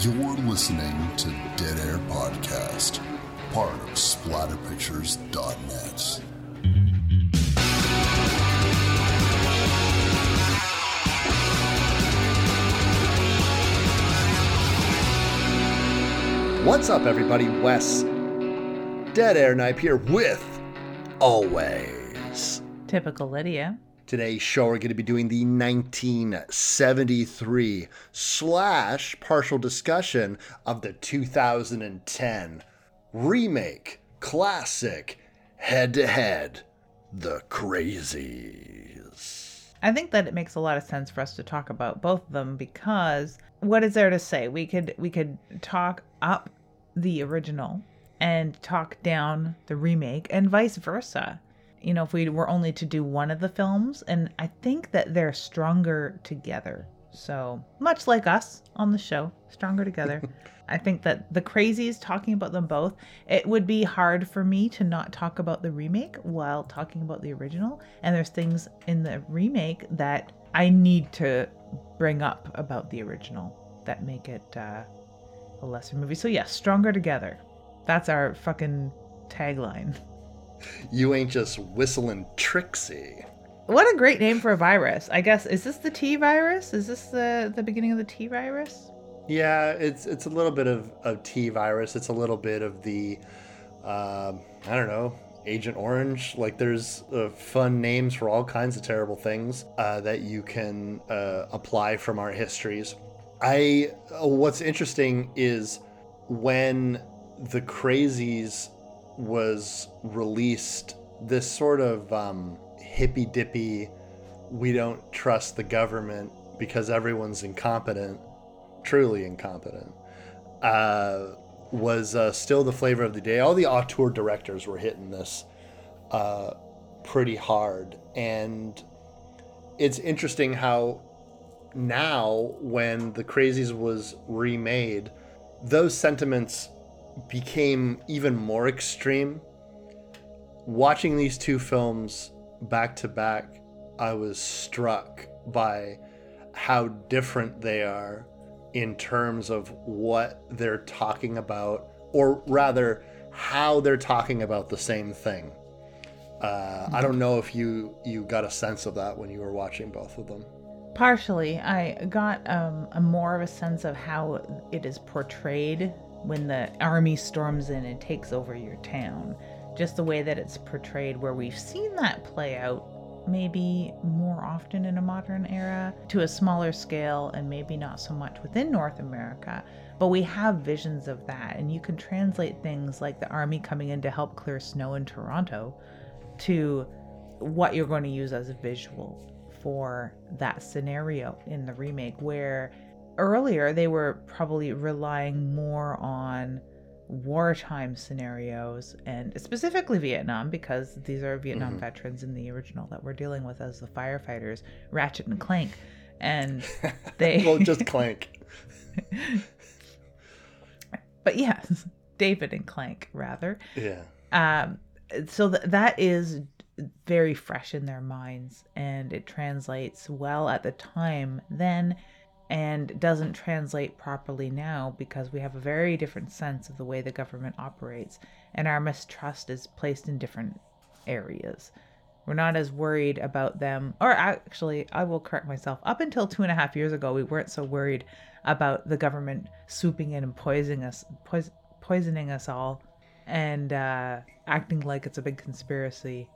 You're listening to Dead Air Podcast, part of splatterpictures.net. What's up, everybody? Wes, Dead Air Knife here with Always. Typical Lydia. Today's show, we're going to be doing the 1973 slash partial discussion of the 2010 remake classic head to head, The Crazies. I think that it makes a lot of sense for us to talk about both of them because what is there to say? We could we could talk up the original and talk down the remake and vice versa. You know, if we were only to do one of the films, and I think that they're stronger together. So, much like us on the show, stronger together. I think that the crazies talking about them both, it would be hard for me to not talk about the remake while talking about the original. And there's things in the remake that I need to bring up about the original that make it uh, a lesser movie. So, yeah, stronger together. That's our fucking tagline. You ain't just whistling Trixie. What a great name for a virus. I guess is this the T virus? Is this the the beginning of the T virus? Yeah, it's it's a little bit of, of T virus. It's a little bit of the, um, I don't know, Agent Orange. Like there's uh, fun names for all kinds of terrible things uh, that you can uh, apply from our histories. I uh, what's interesting is when the Crazies was released, this sort of um, hippy dippy, we don't trust the government because everyone's incompetent, truly incompetent, uh, was uh, still the flavor of the day. All the auteur directors were hitting this uh, pretty hard. And it's interesting how now, when The Crazies was remade, those sentiments became even more extreme. Watching these two films back to back, I was struck by how different they are in terms of what they're talking about, or rather, how they're talking about the same thing. Uh, I don't know if you you got a sense of that when you were watching both of them. Partially, I got um, a more of a sense of how it is portrayed when the army storms in and takes over your town. Just the way that it's portrayed, where we've seen that play out maybe more often in a modern era to a smaller scale and maybe not so much within North America. But we have visions of that, and you can translate things like the army coming in to help clear snow in Toronto to what you're going to use as a visual for that scenario in the remake, where earlier they were probably relying more on wartime scenarios and specifically Vietnam because these are Vietnam mm-hmm. veterans in the original that we're dealing with as the firefighters, Ratchet and Clank. And they well just Clank. but yes David and Clank rather. Yeah. Um so th- that is very fresh in their minds and it translates well at the time then and doesn't translate properly now because we have a very different sense of the way the government operates and our mistrust is placed in different areas. We're not as worried about them, or actually, I will correct myself. Up until two and a half years ago, we weren't so worried about the government swooping in and poisoning us, pois- poisoning us all, and uh, acting like it's a big conspiracy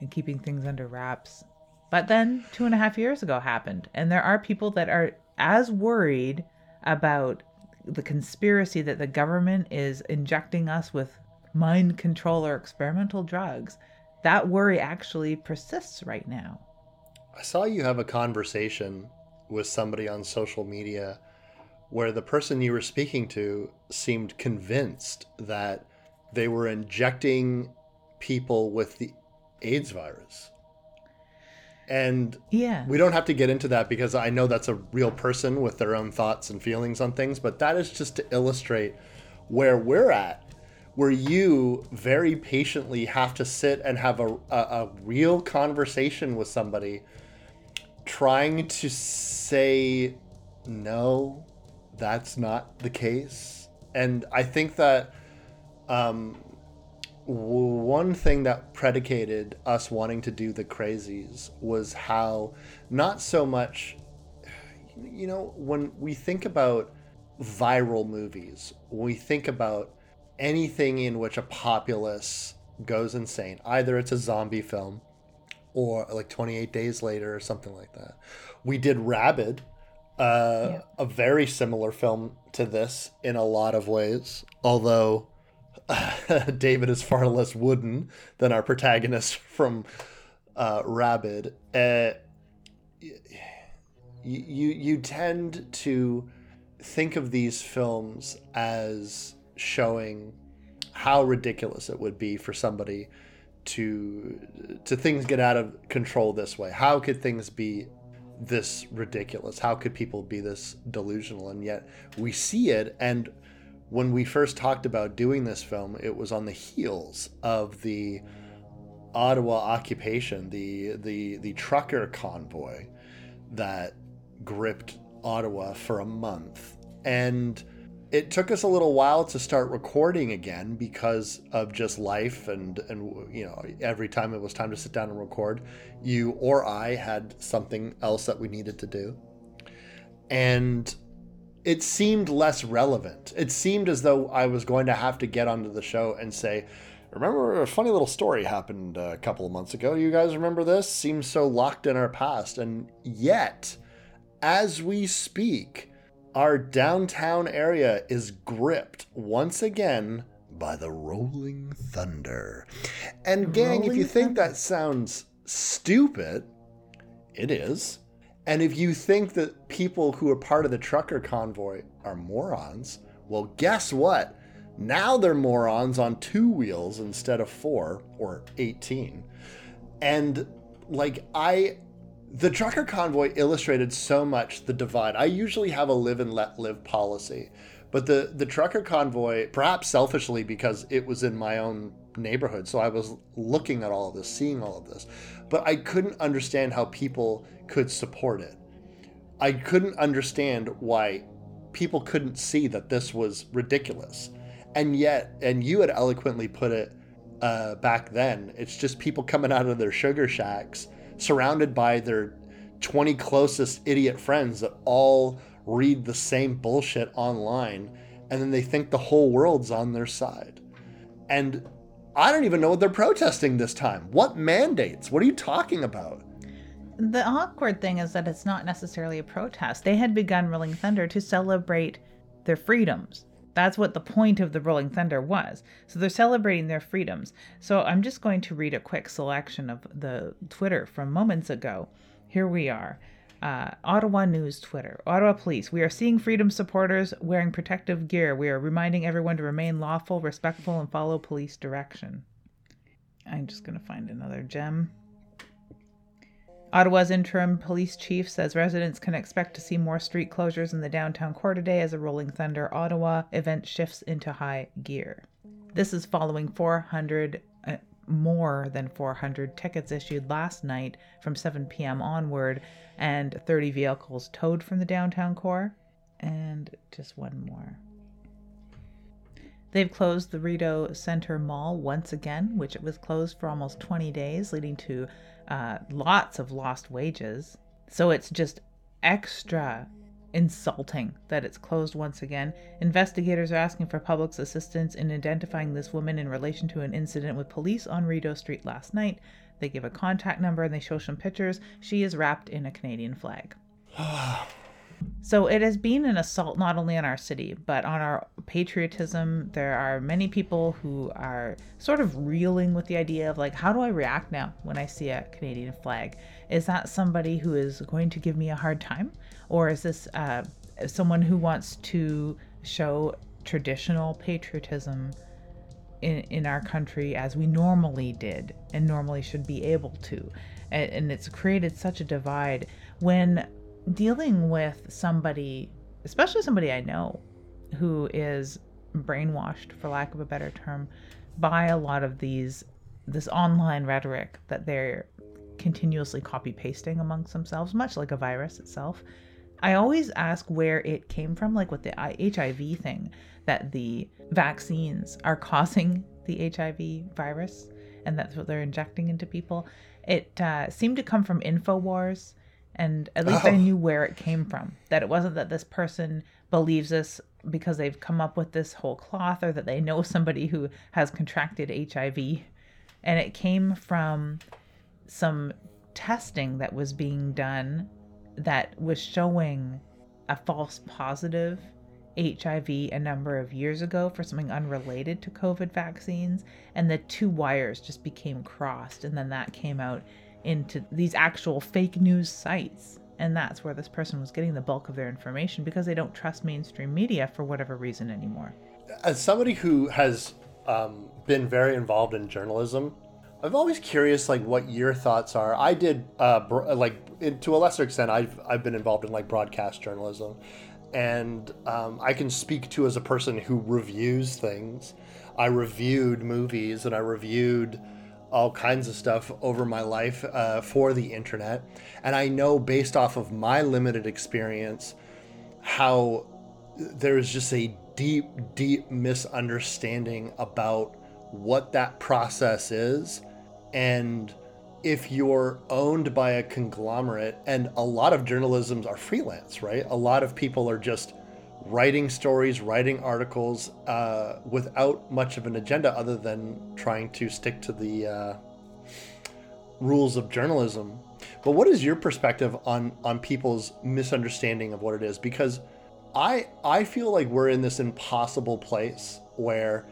and keeping things under wraps. But then two and a half years ago happened, and there are people that are as worried about the conspiracy that the government is injecting us with mind control or experimental drugs, that worry actually persists right now. I saw you have a conversation with somebody on social media where the person you were speaking to seemed convinced that they were injecting people with the AIDS virus. And yeah, we don't have to get into that because I know that's a real person with their own thoughts and feelings on things, but that is just to illustrate where we're at, where you very patiently have to sit and have a, a, a real conversation with somebody trying to say, no, that's not the case. And I think that um, one thing that predicated us wanting to do the crazies was how not so much you know when we think about viral movies we think about anything in which a populace goes insane either it's a zombie film or like 28 days later or something like that we did rabid uh, yeah. a very similar film to this in a lot of ways although David is far less wooden than our protagonist from uh, Rabid. Uh, you, you you tend to think of these films as showing how ridiculous it would be for somebody to to things get out of control this way. How could things be this ridiculous? How could people be this delusional? And yet we see it and when we first talked about doing this film, it was on the heels of the Ottawa occupation, the the the trucker convoy that gripped Ottawa for a month. And it took us a little while to start recording again because of just life and and you know every time it was time to sit down and record you or I had something else that we needed to do and it seemed less relevant. It seemed as though I was going to have to get onto the show and say, Remember a funny little story happened a couple of months ago? You guys remember this? Seems so locked in our past. And yet, as we speak, our downtown area is gripped once again by the rolling thunder. And, gang, rolling if you think that sounds stupid, it is. And if you think that people who are part of the trucker convoy are morons, well, guess what? Now they're morons on two wheels instead of four or 18. And like, I, the trucker convoy illustrated so much the divide. I usually have a live and let live policy, but the, the trucker convoy, perhaps selfishly because it was in my own neighborhood, so I was looking at all of this, seeing all of this, but I couldn't understand how people could support it. I couldn't understand why people couldn't see that this was ridiculous. And yet, and you had eloquently put it uh, back then, it's just people coming out of their sugar shacks, surrounded by their 20 closest idiot friends that all read the same bullshit online, and then they think the whole world's on their side. And I don't even know what they're protesting this time. What mandates? What are you talking about? the awkward thing is that it's not necessarily a protest. They had begun Rolling Thunder to celebrate their freedoms. That's what the point of the Rolling Thunder was. So they're celebrating their freedoms. So I'm just going to read a quick selection of the Twitter from moments ago. Here we are. Uh, Ottawa News Twitter. Ottawa Police. We are seeing freedom supporters wearing protective gear. We are reminding everyone to remain lawful, respectful, and follow police direction. I'm just going to find another gem. Ottawa's interim police chief says residents can expect to see more street closures in the downtown core today as a Rolling Thunder Ottawa event shifts into high gear. This is following 400 uh, more than 400 tickets issued last night from 7 p.m. onward and 30 vehicles towed from the downtown core. And just one more. They've closed the Rideau Center Mall once again, which it was closed for almost 20 days, leading to uh, lots of lost wages. So it's just extra insulting that it's closed once again. Investigators are asking for public's assistance in identifying this woman in relation to an incident with police on Rideau Street last night. They give a contact number and they show some pictures. She is wrapped in a Canadian flag. So it has been an assault not only on our city, but on our patriotism. There are many people who are sort of reeling with the idea of like, how do I react now when I see a Canadian flag? Is that somebody who is going to give me a hard time? Or is this uh, someone who wants to show traditional patriotism in, in our country as we normally did and normally should be able to? and, and it's created such a divide when dealing with somebody, especially somebody I know, who is brainwashed, for lack of a better term, by a lot of these this online rhetoric that they're continuously copy pasting amongst themselves, much like a virus itself. I always ask where it came from, like with the HIV thing, that the vaccines are causing the HIV virus and that's what they're injecting into people. It uh, seemed to come from InfoWars, and at least oh. I knew where it came from. That it wasn't that this person believes this because they've come up with this whole cloth or that they know somebody who has contracted HIV. And it came from some testing that was being done that was showing a false positive HIV a number of years ago for something unrelated to COVID vaccines, and the two wires just became crossed, and then that came out into these actual fake news sites. And that's where this person was getting the bulk of their information because they don't trust mainstream media for whatever reason anymore. As somebody who has um, been very involved in journalism, I'm always curious, like, what your thoughts are. I did, uh, like, to a lesser extent, I've I've been involved in like broadcast journalism, and um, I can speak to as a person who reviews things. I reviewed movies and I reviewed all kinds of stuff over my life uh, for the internet, and I know based off of my limited experience how there's just a deep, deep misunderstanding about what that process is and if you're owned by a conglomerate, and a lot of journalisms are freelance, right? A lot of people are just writing stories, writing articles uh, without much of an agenda other than trying to stick to the uh, rules of journalism. But what is your perspective on on people's misunderstanding of what it is? Because I I feel like we're in this impossible place where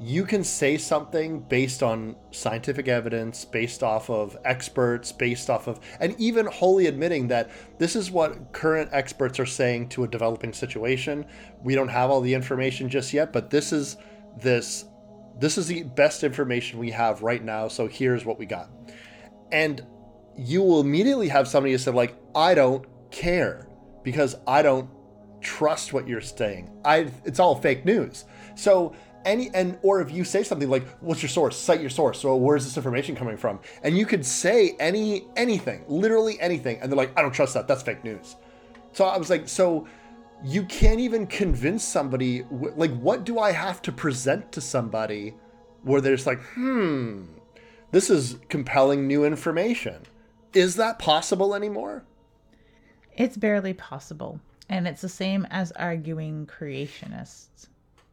you can say something based on scientific evidence, based off of experts, based off of, and even wholly admitting that this is what current experts are saying to a developing situation. We don't have all the information just yet, but this is this this is the best information we have right now. So here's what we got, and you will immediately have somebody who said like, I don't care because I don't trust what you're saying. I it's all fake news. So any and or if you say something like what's your source? Cite your source. So where's this information coming from? And you could say any anything literally anything and they're like i don't trust that. That's fake news. So i was like so you can't even convince somebody like what do i have to present to somebody where they're just like hmm this is compelling new information. Is that possible anymore? It's barely possible and it's the same as arguing creationists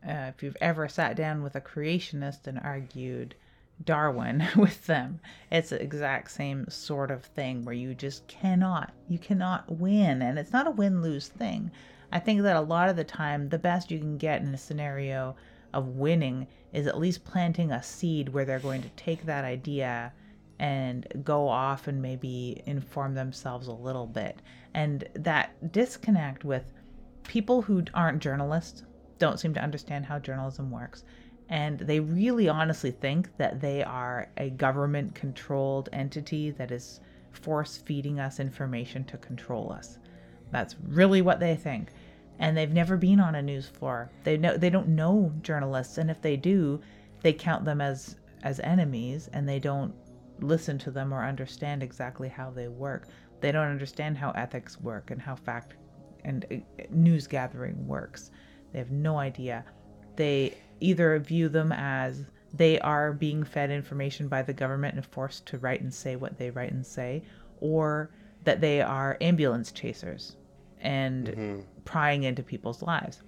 uh, if you've ever sat down with a creationist and argued Darwin with them, it's the exact same sort of thing where you just cannot, you cannot win. And it's not a win lose thing. I think that a lot of the time, the best you can get in a scenario of winning is at least planting a seed where they're going to take that idea and go off and maybe inform themselves a little bit. And that disconnect with people who aren't journalists, don't seem to understand how journalism works. And they really honestly think that they are a government controlled entity that is force feeding us information to control us. That's really what they think. And they've never been on a news floor. They know they don't know journalists, and if they do, they count them as as enemies and they don't listen to them or understand exactly how they work. They don't understand how ethics work and how fact and uh, news gathering works. They have no idea. They either view them as they are being fed information by the government and forced to write and say what they write and say, or that they are ambulance chasers and mm-hmm. prying into people's lives.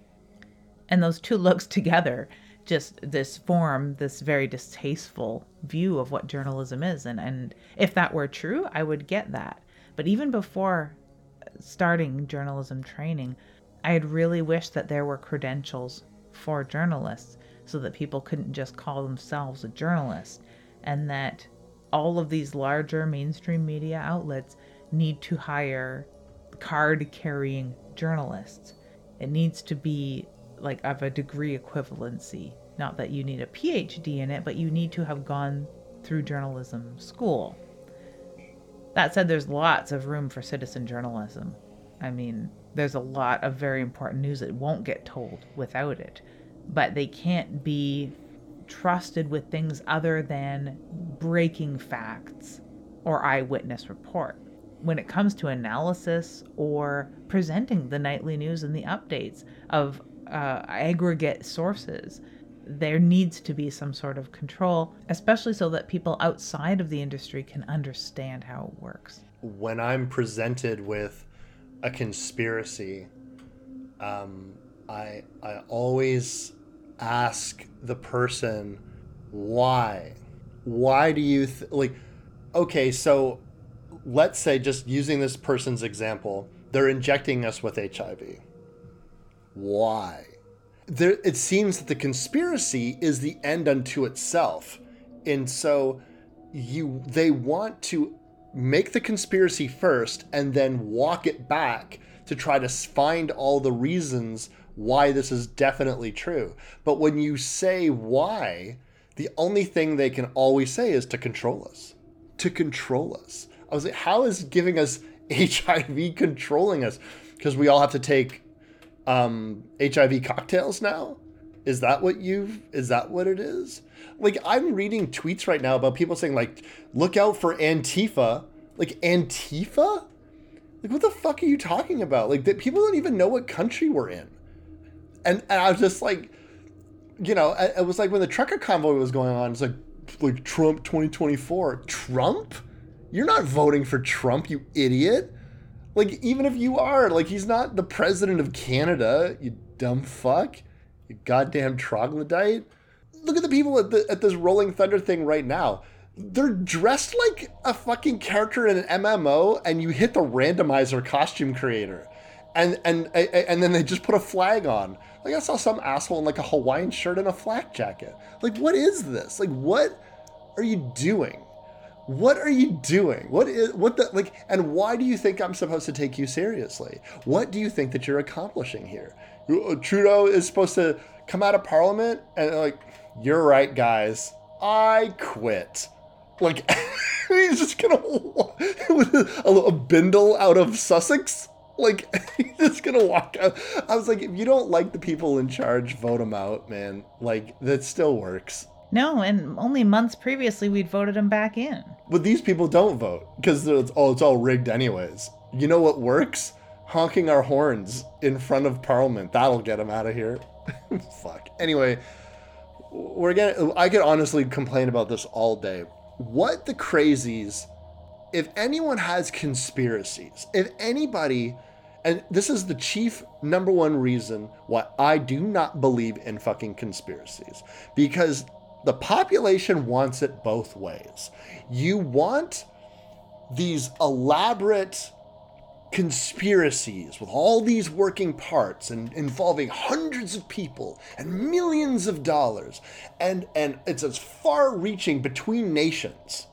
And those two looks together just this form this very distasteful view of what journalism is and and if that were true I would get that but even before starting journalism training I had really wished that there were credentials for journalists so that people couldn't just call themselves a journalist and that all of these larger mainstream media outlets need to hire card carrying journalists. It needs to be like of a degree equivalency. Not that you need a PhD in it, but you need to have gone through journalism school. That said, there's lots of room for citizen journalism. I mean, there's a lot of very important news that won't get told without it. But they can't be trusted with things other than breaking facts or eyewitness report. when it comes to analysis or presenting the nightly news and the updates of uh, aggregate sources, there needs to be some sort of control, especially so that people outside of the industry can understand how it works. When I'm presented with a conspiracy, um, I I always ask the person why. Why do you th- like? Okay, so let's say just using this person's example, they're injecting us with HIV. Why? There, it seems that the conspiracy is the end unto itself, and so you they want to make the conspiracy first and then walk it back to try to find all the reasons why this is definitely true. But when you say why, the only thing they can always say is to control us. To control us. I was like, how is giving us HIV controlling us? Because we all have to take um, HIV cocktails now? Is that what you've is that what it is? Like I'm reading tweets right now about people saying like look out for Antifa. Like Antifa? Like what the fuck are you talking about? Like that people don't even know what country we're in. And, and I was just like you know, it was like when the trucker convoy was going on, it's like like Trump 2024. Trump? You're not voting for Trump, you idiot. Like even if you are, like he's not the president of Canada, you dumb fuck. Goddamn troglodyte. Look at the people at the at this Rolling Thunder thing right now. They're dressed like a fucking character in an MMO, and you hit the randomizer costume creator, and and and then they just put a flag on. Like I saw some asshole in like a Hawaiian shirt and a flak jacket. Like what is this? Like what are you doing? what are you doing? What is what the like and why do you think I'm supposed to take you seriously? What do you think that you're accomplishing here? Trudeau is supposed to come out of parliament and like you're right guys. I quit. Like he's just gonna with a, a bindle out of Sussex. Like he's just gonna walk out. I was like, if you don't like the people in charge, vote them out, man. Like that still works. No, and only months previously we'd voted him back in. But these people don't vote because it's oh it's all rigged anyways. You know what works? Honking our horns in front of Parliament. That'll get them out of here. Fuck. Anyway, we're getting. I could honestly complain about this all day. What the crazies? If anyone has conspiracies, if anybody, and this is the chief number one reason why I do not believe in fucking conspiracies, because the population wants it both ways. You want these elaborate conspiracies with all these working parts and involving hundreds of people and millions of dollars and and it's as far reaching between nations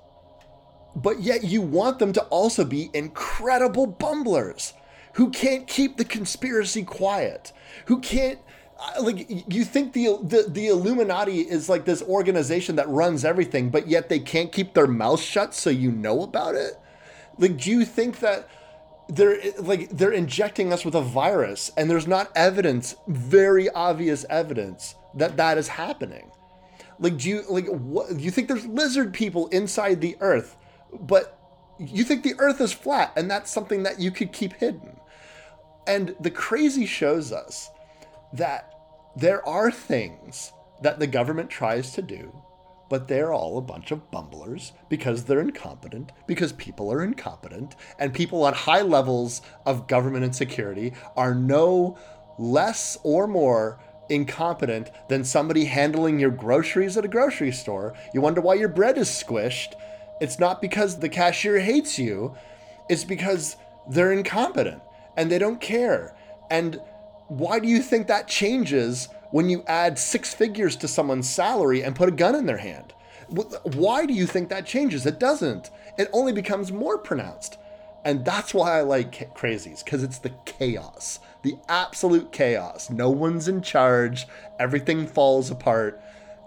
but yet you want them to also be incredible bumblers who can't keep the conspiracy quiet who can't uh, like you think the, the the Illuminati is like this organization that runs everything, but yet they can't keep their mouth shut, so you know about it. Like, do you think that they're like they're injecting us with a virus, and there's not evidence, very obvious evidence that that is happening? Like, do you like what? You think there's lizard people inside the Earth, but you think the Earth is flat, and that's something that you could keep hidden. And the crazy shows us that there are things that the government tries to do, but they're all a bunch of bumblers because they're incompetent, because people are incompetent, and people at high levels of government and security are no less or more incompetent than somebody handling your groceries at a grocery store. You wonder why your bread is squished. It's not because the cashier hates you, it's because they're incompetent and they don't care. And why do you think that changes when you add six figures to someone's salary and put a gun in their hand? Why do you think that changes? It doesn't. It only becomes more pronounced. And that's why I like crazies, because it's the chaos, the absolute chaos. No one's in charge, everything falls apart,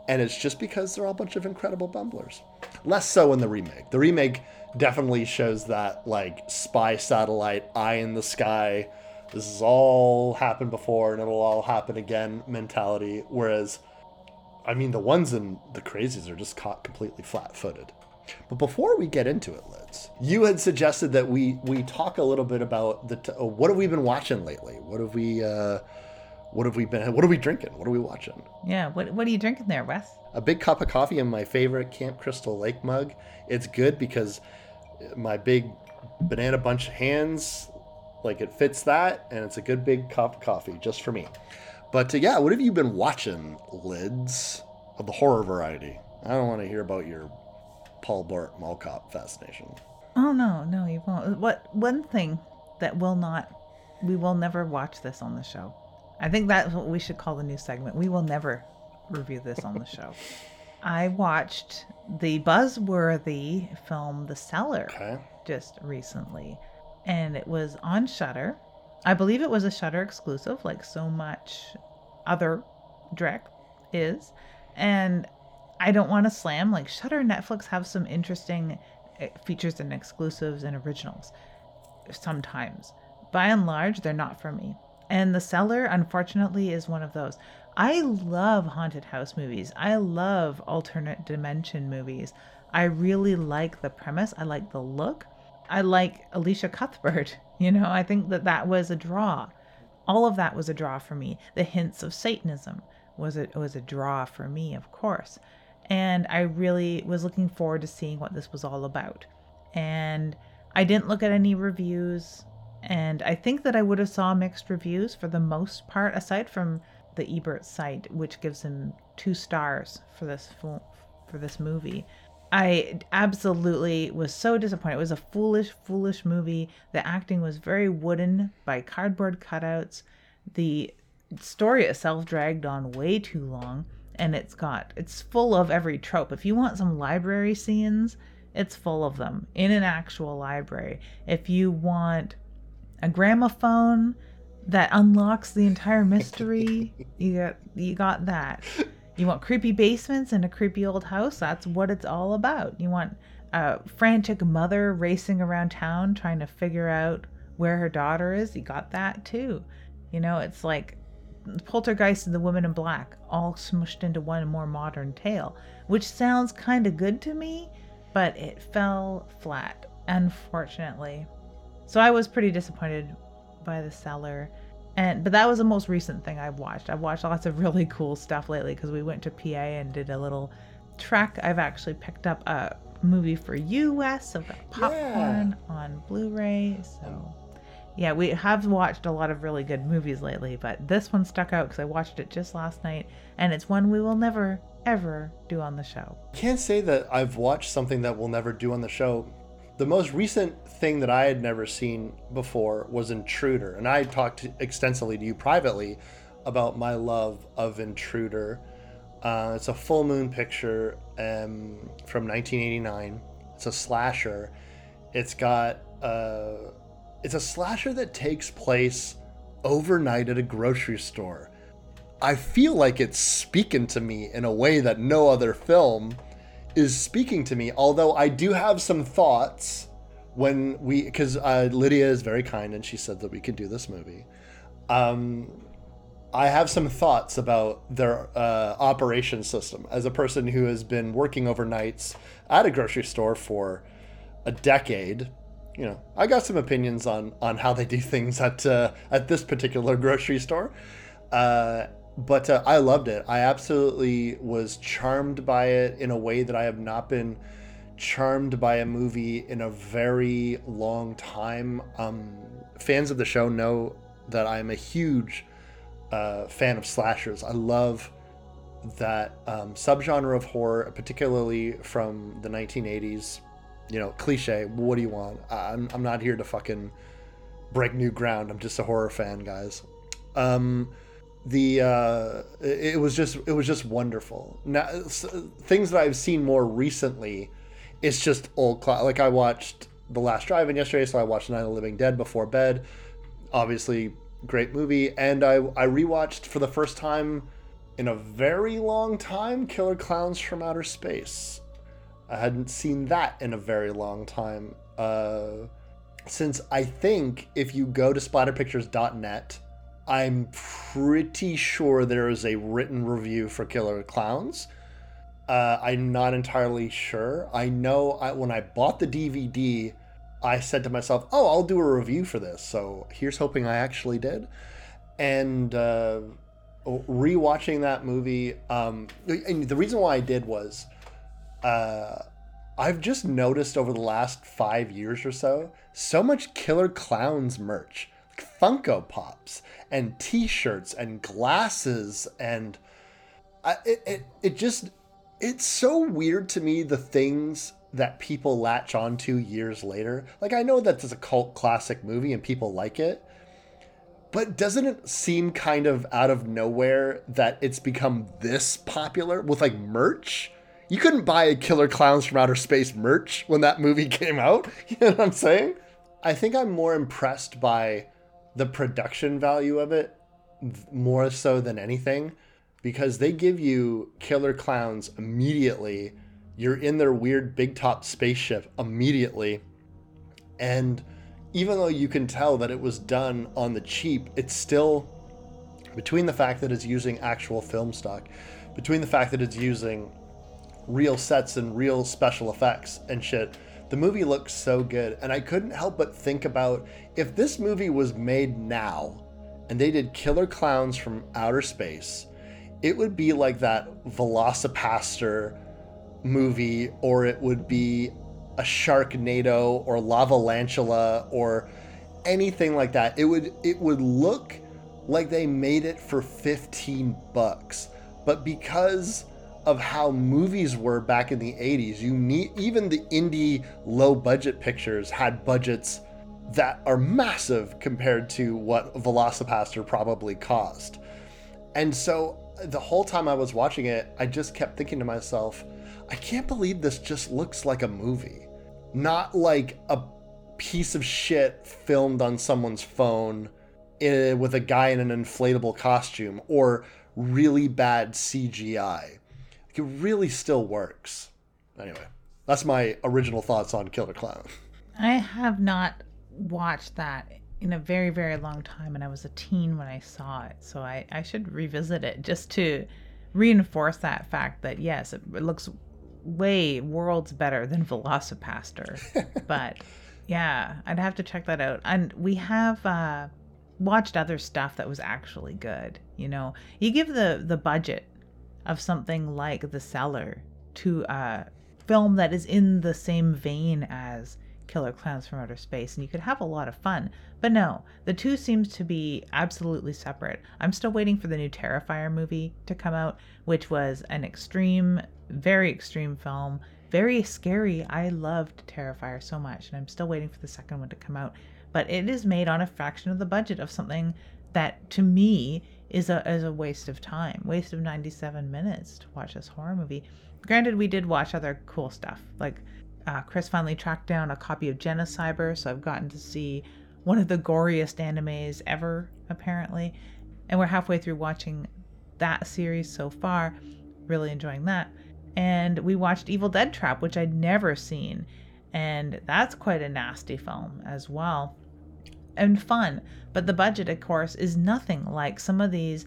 and it's just because they're all a bunch of incredible bumblers. Less so in the remake. The remake definitely shows that, like, spy satellite, eye in the sky, this has all happened before and it'll all happen again mentality. Whereas, I mean, the ones in the crazies are just caught completely flat footed. But before we get into it, Liz, you had suggested that we we talk a little bit about the t- uh, what have we been watching lately? What have we uh, what have we been what are we drinking? What are we watching? Yeah, what what are you drinking there, Wes? A big cup of coffee in my favorite Camp Crystal Lake mug. It's good because my big banana bunch hands like it fits that and it's a good big cup of coffee just for me. But uh, yeah, what have you been watching, Lids, of the horror variety? I don't want to hear about your Paul Blart Mall Cop fascination. Oh no, no, you won't. What one thing that will not, we will never watch this on the show. I think that's what we should call the new segment. We will never review this on the show. I watched the buzzworthy film The Cellar Okay. just recently, and it was on Shudder. I believe it was a Shudder exclusive, like so much other Drek is. And I don't want to slam like Shudder and Netflix have some interesting eh, features and exclusives and originals sometimes. By and large, they're not for me. And The Cellar, unfortunately, is one of those. I love haunted house movies. I love alternate dimension movies. I really like the premise. I like the look. I like Elisha Cuthbert. You know, I think that that was a draw. All of that was a draw for me. The hints of Satanism was a was a draw for me, of course. And I really was looking forward to seeing what this was all about. And I didn't look at any reviews and I think that I would have saw mixed reviews for the most part aside from the Ebert site which gives him 2 stars for this for this movie. I absolutely was so disappointed. It was a foolish, foolish movie. The acting was very wooden by cardboard cutouts. The story itself dragged on way too long, and it's got it's full of every trope. If you want some library scenes, it's full of them in an actual library. If you want a gramophone that unlocks the entire mystery, you got you got that. You want creepy basements and a creepy old house? That's what it's all about. You want a frantic mother racing around town trying to figure out where her daughter is? You got that too. You know, it's like Poltergeist and the Woman in Black all smushed into one more modern tale, which sounds kind of good to me, but it fell flat, unfortunately. So I was pretty disappointed by the cellar and but that was the most recent thing I've watched. I've watched lots of really cool stuff lately because we went to PA and did a little trek. I've actually picked up a movie for you, Wes. I've got popcorn on Blu-ray. So yeah, we have watched a lot of really good movies lately, but this one stuck out because I watched it just last night, and it's one we will never ever do on the show. Can't say that I've watched something that we'll never do on the show. The most recent thing that I had never seen before was Intruder, and I talked extensively to you privately about my love of Intruder. Uh, it's a full moon picture um, from 1989. It's a slasher. It's got uh, it's a slasher that takes place overnight at a grocery store. I feel like it's speaking to me in a way that no other film is speaking to me. Although I do have some thoughts when we, because uh, Lydia is very kind and she said that we could do this movie. Um, I have some thoughts about their uh, operation system as a person who has been working overnights at a grocery store for a decade. You know, I got some opinions on on how they do things at uh, at this particular grocery store. Uh, but uh, I loved it. I absolutely was charmed by it in a way that I have not been charmed by a movie in a very long time. Um, fans of the show know that I'm a huge uh, fan of slashers. I love that um, subgenre of horror, particularly from the 1980s. You know, cliche. What do you want? I'm, I'm not here to fucking break new ground. I'm just a horror fan, guys. Um, the uh, it, was just it was just wonderful. Now things that I've seen more recently, it's just old cla Like I watched The Last Drive-In yesterday, so I watched Night of the Living Dead before bed. Obviously, great movie, and I I rewatched for the first time in a very long time Killer Clowns from Outer Space. I hadn't seen that in a very long time. Uh, since I think if you go to splatterpictures.net, I'm pretty sure there is a written review for Killer Clowns. Uh, I'm not entirely sure. I know I, when I bought the DVD, I said to myself, "Oh, I'll do a review for this." So here's hoping I actually did. And uh, rewatching that movie, um, and the reason why I did was, uh, I've just noticed over the last five years or so, so much Killer Clowns merch, Funko Pops and T-shirts and glasses, and I, it, it it just it's so weird to me the things that people latch onto years later. Like I know that it's a cult classic movie and people like it, but doesn't it seem kind of out of nowhere that it's become this popular with like merch? You couldn't buy a Killer Clowns from Outer Space merch when that movie came out. You know what I'm saying? I think I'm more impressed by the production value of it more so than anything because they give you Killer Clowns immediately you're in their weird big top spaceship immediately. And even though you can tell that it was done on the cheap, it's still between the fact that it's using actual film stock, between the fact that it's using real sets and real special effects and shit, the movie looks so good. And I couldn't help but think about if this movie was made now and they did Killer Clowns from Outer Space, it would be like that VelociPastor movie, or it would be a Sharknado or Lavalantula or anything like that. It would it would look like they made it for 15 bucks. But because of how movies were back in the 80s, you need even the indie low budget pictures had budgets that are massive compared to what VelociPastor probably cost. And so the whole time I was watching it, I just kept thinking to myself, I can't believe this just looks like a movie, not like a piece of shit filmed on someone's phone eh, with a guy in an inflatable costume or really bad CGI. It really still works. Anyway, that's my original thoughts on Killer Clown. I have not watched that in a very, very long time, and I was a teen when I saw it. So I, I should revisit it just to reinforce that fact that yes, it, it looks way worlds better than VelociPastor. but yeah, I'd have to check that out. And we have uh, watched other stuff that was actually good. You know, you give the the budget of something like The Cellar to a film that is in the same vein as Killer Clowns from Outer Space, and you could have a lot of fun. But no, the two seems to be absolutely separate. I'm still waiting for the new Terrifier movie to come out, which was an extreme, very extreme film, very scary. I loved Terrifier so much, and I'm still waiting for the second one to come out. But it is made on a fraction of the budget of something that, to me, is a is a waste of time, waste of 97 minutes to watch this horror movie. Granted, we did watch other cool stuff like uh, Chris finally tracked down a copy of Genocyber, so I've gotten to see one of the goriest animes ever, apparently. And we're halfway through watching that series so far, really enjoying that. And we watched Evil Dead Trap, which I'd never seen, and that's quite a nasty film as well. And fun, but the budget, of course, is nothing like some of these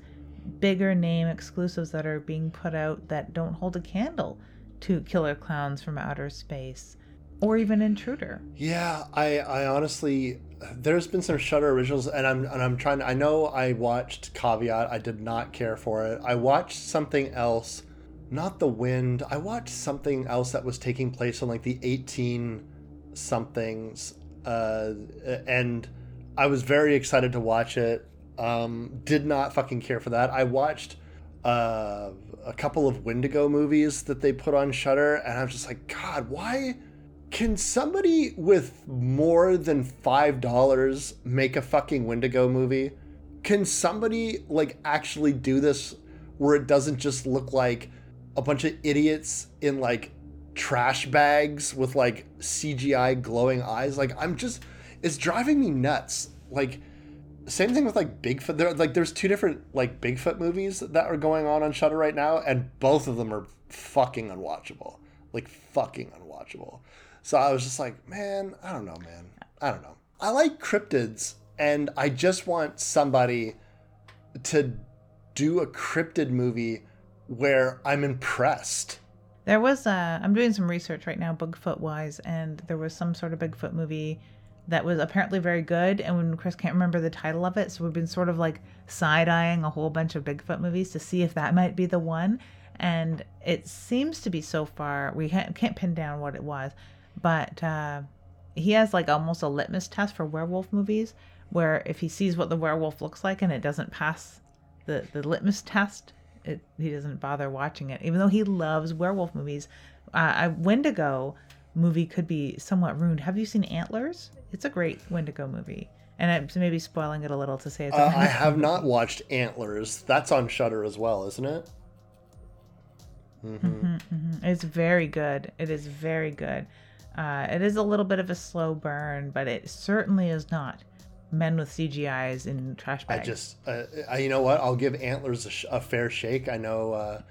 bigger name exclusives that are being put out that don't hold a candle to Killer Clowns from Outer Space or even Intruder. Yeah, I I honestly there's been some Shudder originals and I'm and I'm trying to, I know I watched Caveat, I did not care for it. I watched something else, not The Wind. I watched something else that was taking place on like the 18 somethings uh and I was very excited to watch it. Um did not fucking care for that. I watched uh a couple of Wendigo movies that they put on Shudder, and I'm just like, God, why? Can somebody with more than five dollars make a fucking Wendigo movie? Can somebody like actually do this where it doesn't just look like a bunch of idiots in like trash bags with like CGI glowing eyes? Like I'm just it's driving me nuts. Like same thing with like Bigfoot. There, like, there's two different like Bigfoot movies that are going on on Shudder right now, and both of them are fucking unwatchable. Like, fucking unwatchable. So I was just like, man, I don't know, man. I don't know. I like cryptids, and I just want somebody to do a cryptid movie where I'm impressed. There was uh I'm doing some research right now, Bigfoot wise, and there was some sort of Bigfoot movie that was apparently very good. And when Chris can't remember the title of it, so we've been sort of like side eyeing a whole bunch of Bigfoot movies to see if that might be the one. And it seems to be so far. We can't, pin down what it was, but uh, he has like almost a litmus test for werewolf movies, where if he sees what the werewolf looks like and it doesn't pass the the litmus test, it, he doesn't bother watching it, even though he loves werewolf movies. Uh, a Wendigo movie could be somewhat ruined. Have you seen Antlers? It's a great Wendigo movie, and I'm maybe spoiling it a little to say it's. a Uh, I have not watched Antlers. That's on Shudder as well, isn't it? It's very good. It is very good. Uh, it is a little bit of a slow burn, but it certainly is not men with CGIs in trash bags. I just, uh, I, you know what? I'll give Antlers a, sh- a fair shake. I know uh,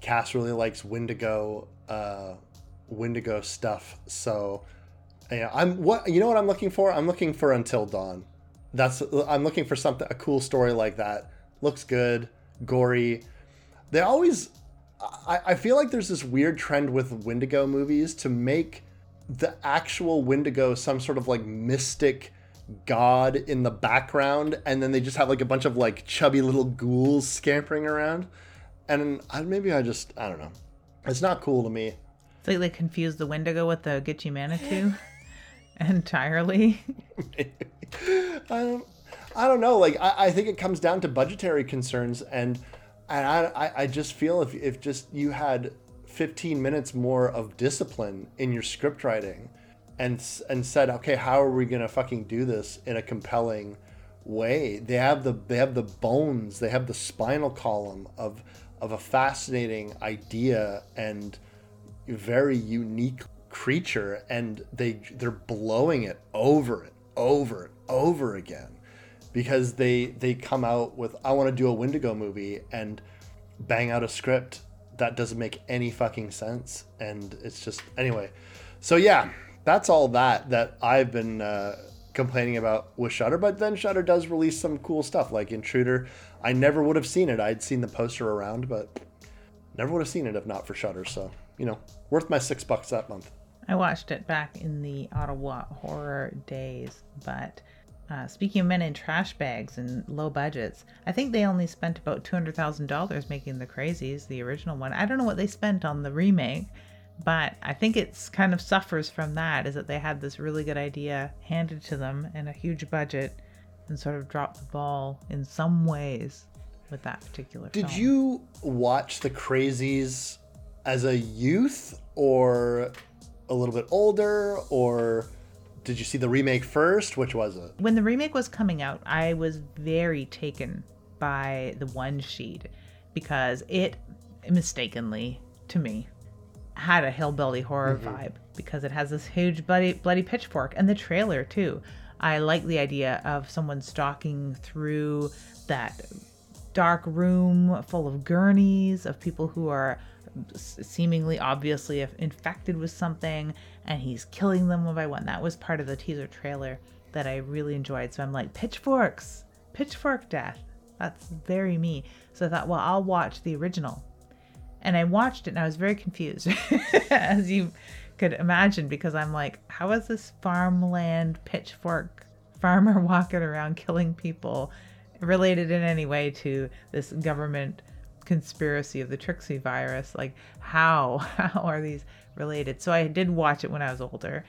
Cass really likes Wendigo, uh, Wendigo stuff. So, yeah, I'm what you know what I'm looking for. I'm looking for Until Dawn. That's I'm looking for something a cool story like that. Looks good, gory. They always, I, I feel like there's this weird trend with Wendigo movies to make the actual Wendigo some sort of like mystic god in the background, and then they just have like a bunch of like chubby little ghouls scampering around. And I, maybe I just I don't know. It's not cool to me. It's like they confused the Wendigo with the Gitchy Manitou entirely. I don't, um, I don't know. Like I, I think it comes down to budgetary concerns, and and I, I, I just feel if if just you had 15 minutes more of discipline in your script writing, and and said, okay, how are we gonna fucking do this in a compelling way? They have the they have the bones, they have the spinal column of of a fascinating idea and very unique creature and they they're blowing it over it over and over again because they they come out with I want to do a Wendigo movie and bang out a script that doesn't make any fucking sense and it's just anyway. So yeah that's all that that I've been uh, complaining about with Shudder but then Shudder does release some cool stuff like Intruder. I never would have seen it. I'd seen the poster around but never would have seen it if not for Shudder so you know worth my six bucks that month I watched it back in the Ottawa horror days, but uh, speaking of men in trash bags and low budgets, I think they only spent about two hundred thousand dollars making the Crazies, the original one. I don't know what they spent on the remake, but I think it's kind of suffers from that. Is that they had this really good idea handed to them and a huge budget, and sort of dropped the ball in some ways with that particular. Did film. you watch the Crazies as a youth or a little bit older or did you see the remake first? Which was it? when the remake was coming out, I was very taken by the one sheet because it mistakenly, to me, had a hillbilly horror mm-hmm. vibe because it has this huge bloody bloody pitchfork and the trailer too. I like the idea of someone stalking through that dark room full of gurneys of people who are seemingly obviously infected with something and he's killing them one by one. That was part of the teaser trailer that i really enjoyed. So i'm like pitchforks pitchfork death. That's very me. So i thought well i'll watch the original. And I watched it and I was very confused, as you could imagine, because I'm like, how is this farmland pitchfork farmer walking around killing people related in any way to this government conspiracy of the Trixie virus? Like, how? How are these related? So I did watch it when I was older.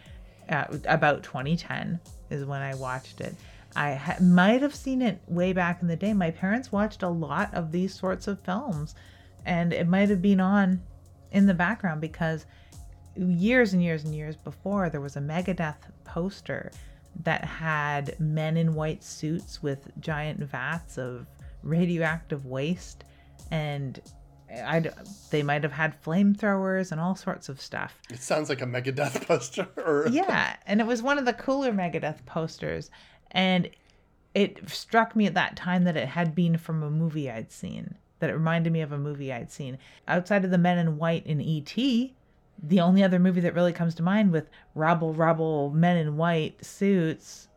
Uh, about 2010 is when I watched it. I ha- might have seen it way back in the day. My parents watched a lot of these sorts of films and it might have been on in the background because years and years and years before there was a Megadeth poster that had men in white suits with giant vats of radioactive waste and I, they might have had flamethrowers and all sorts of stuff. It sounds like a Megadeth poster. Or Yeah, and it was one of the cooler Megadeth posters, and it struck me at that time that it had been from a movie I'd seen. That it reminded me of a movie I'd seen. Outside of the Men in White in E.T., the only other movie that really comes to mind with rabble rabble men in white suits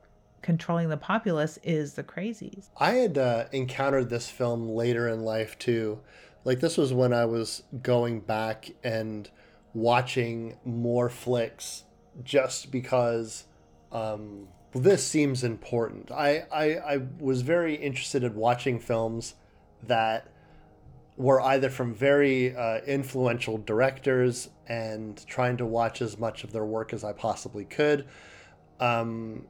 controlling the populace is The Crazies. I had uh, encountered this film later in life too. Like this was when I was going back and watching more flicks just because um, this seems important. I, I, I was very interested in watching films that were either from very uh, influential directors and trying to watch as much of their work as I possibly could. Um,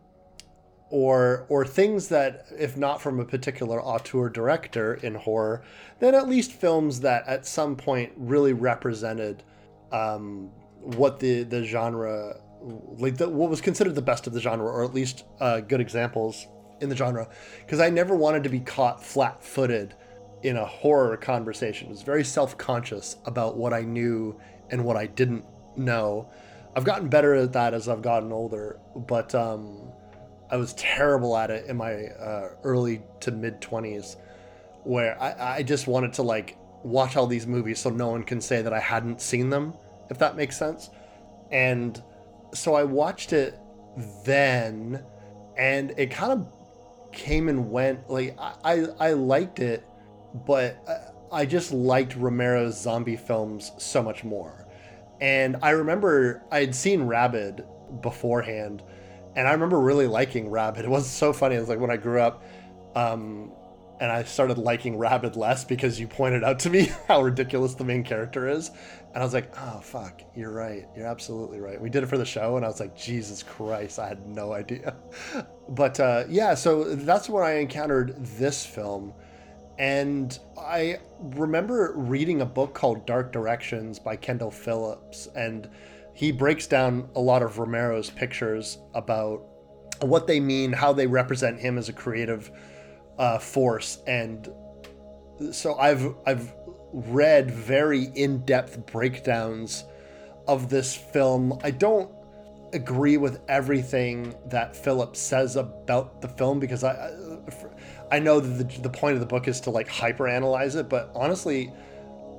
or or things that if not from a particular auteur director in horror then at least films that at some point really represented um, what the the genre like the, what was considered the best of the genre or at least uh, good examples in the genre. Because i never wanted to be caught flat-footed in a horror conversation. I was very self-conscious about what i knew and what i didn't know. I've gotten better at that as i've gotten older but um, I was terrible at it in my uh, early to mid 20s, where I, I just wanted to like watch all these movies so no one can say that I hadn't seen them, if that makes sense. And so I watched it then, and it kind of came and went. Like I, I, I liked it, but I just liked Romero's zombie films so much more. And I remember I had seen Rabid beforehand and I remember really liking Rabid. It was so funny. It was like when I grew up, um, and I started liking Rabid less because you pointed out to me how ridiculous the main character is, and I was like, oh fuck, you're right. You're absolutely right. We did it for the show, and I was like, Jesus Christ, I had no idea. But uh, yeah, so that's when I encountered this film. And I remember reading a book called Dark Directions by Kendall Phillips, and he breaks down a lot of Romero's pictures about what they mean, how they represent him as a creative uh, force, and so I've I've read very in-depth breakdowns of this film. I don't agree with everything that Philip says about the film because I I know that the, the point of the book is to like hyper analyze it, but honestly,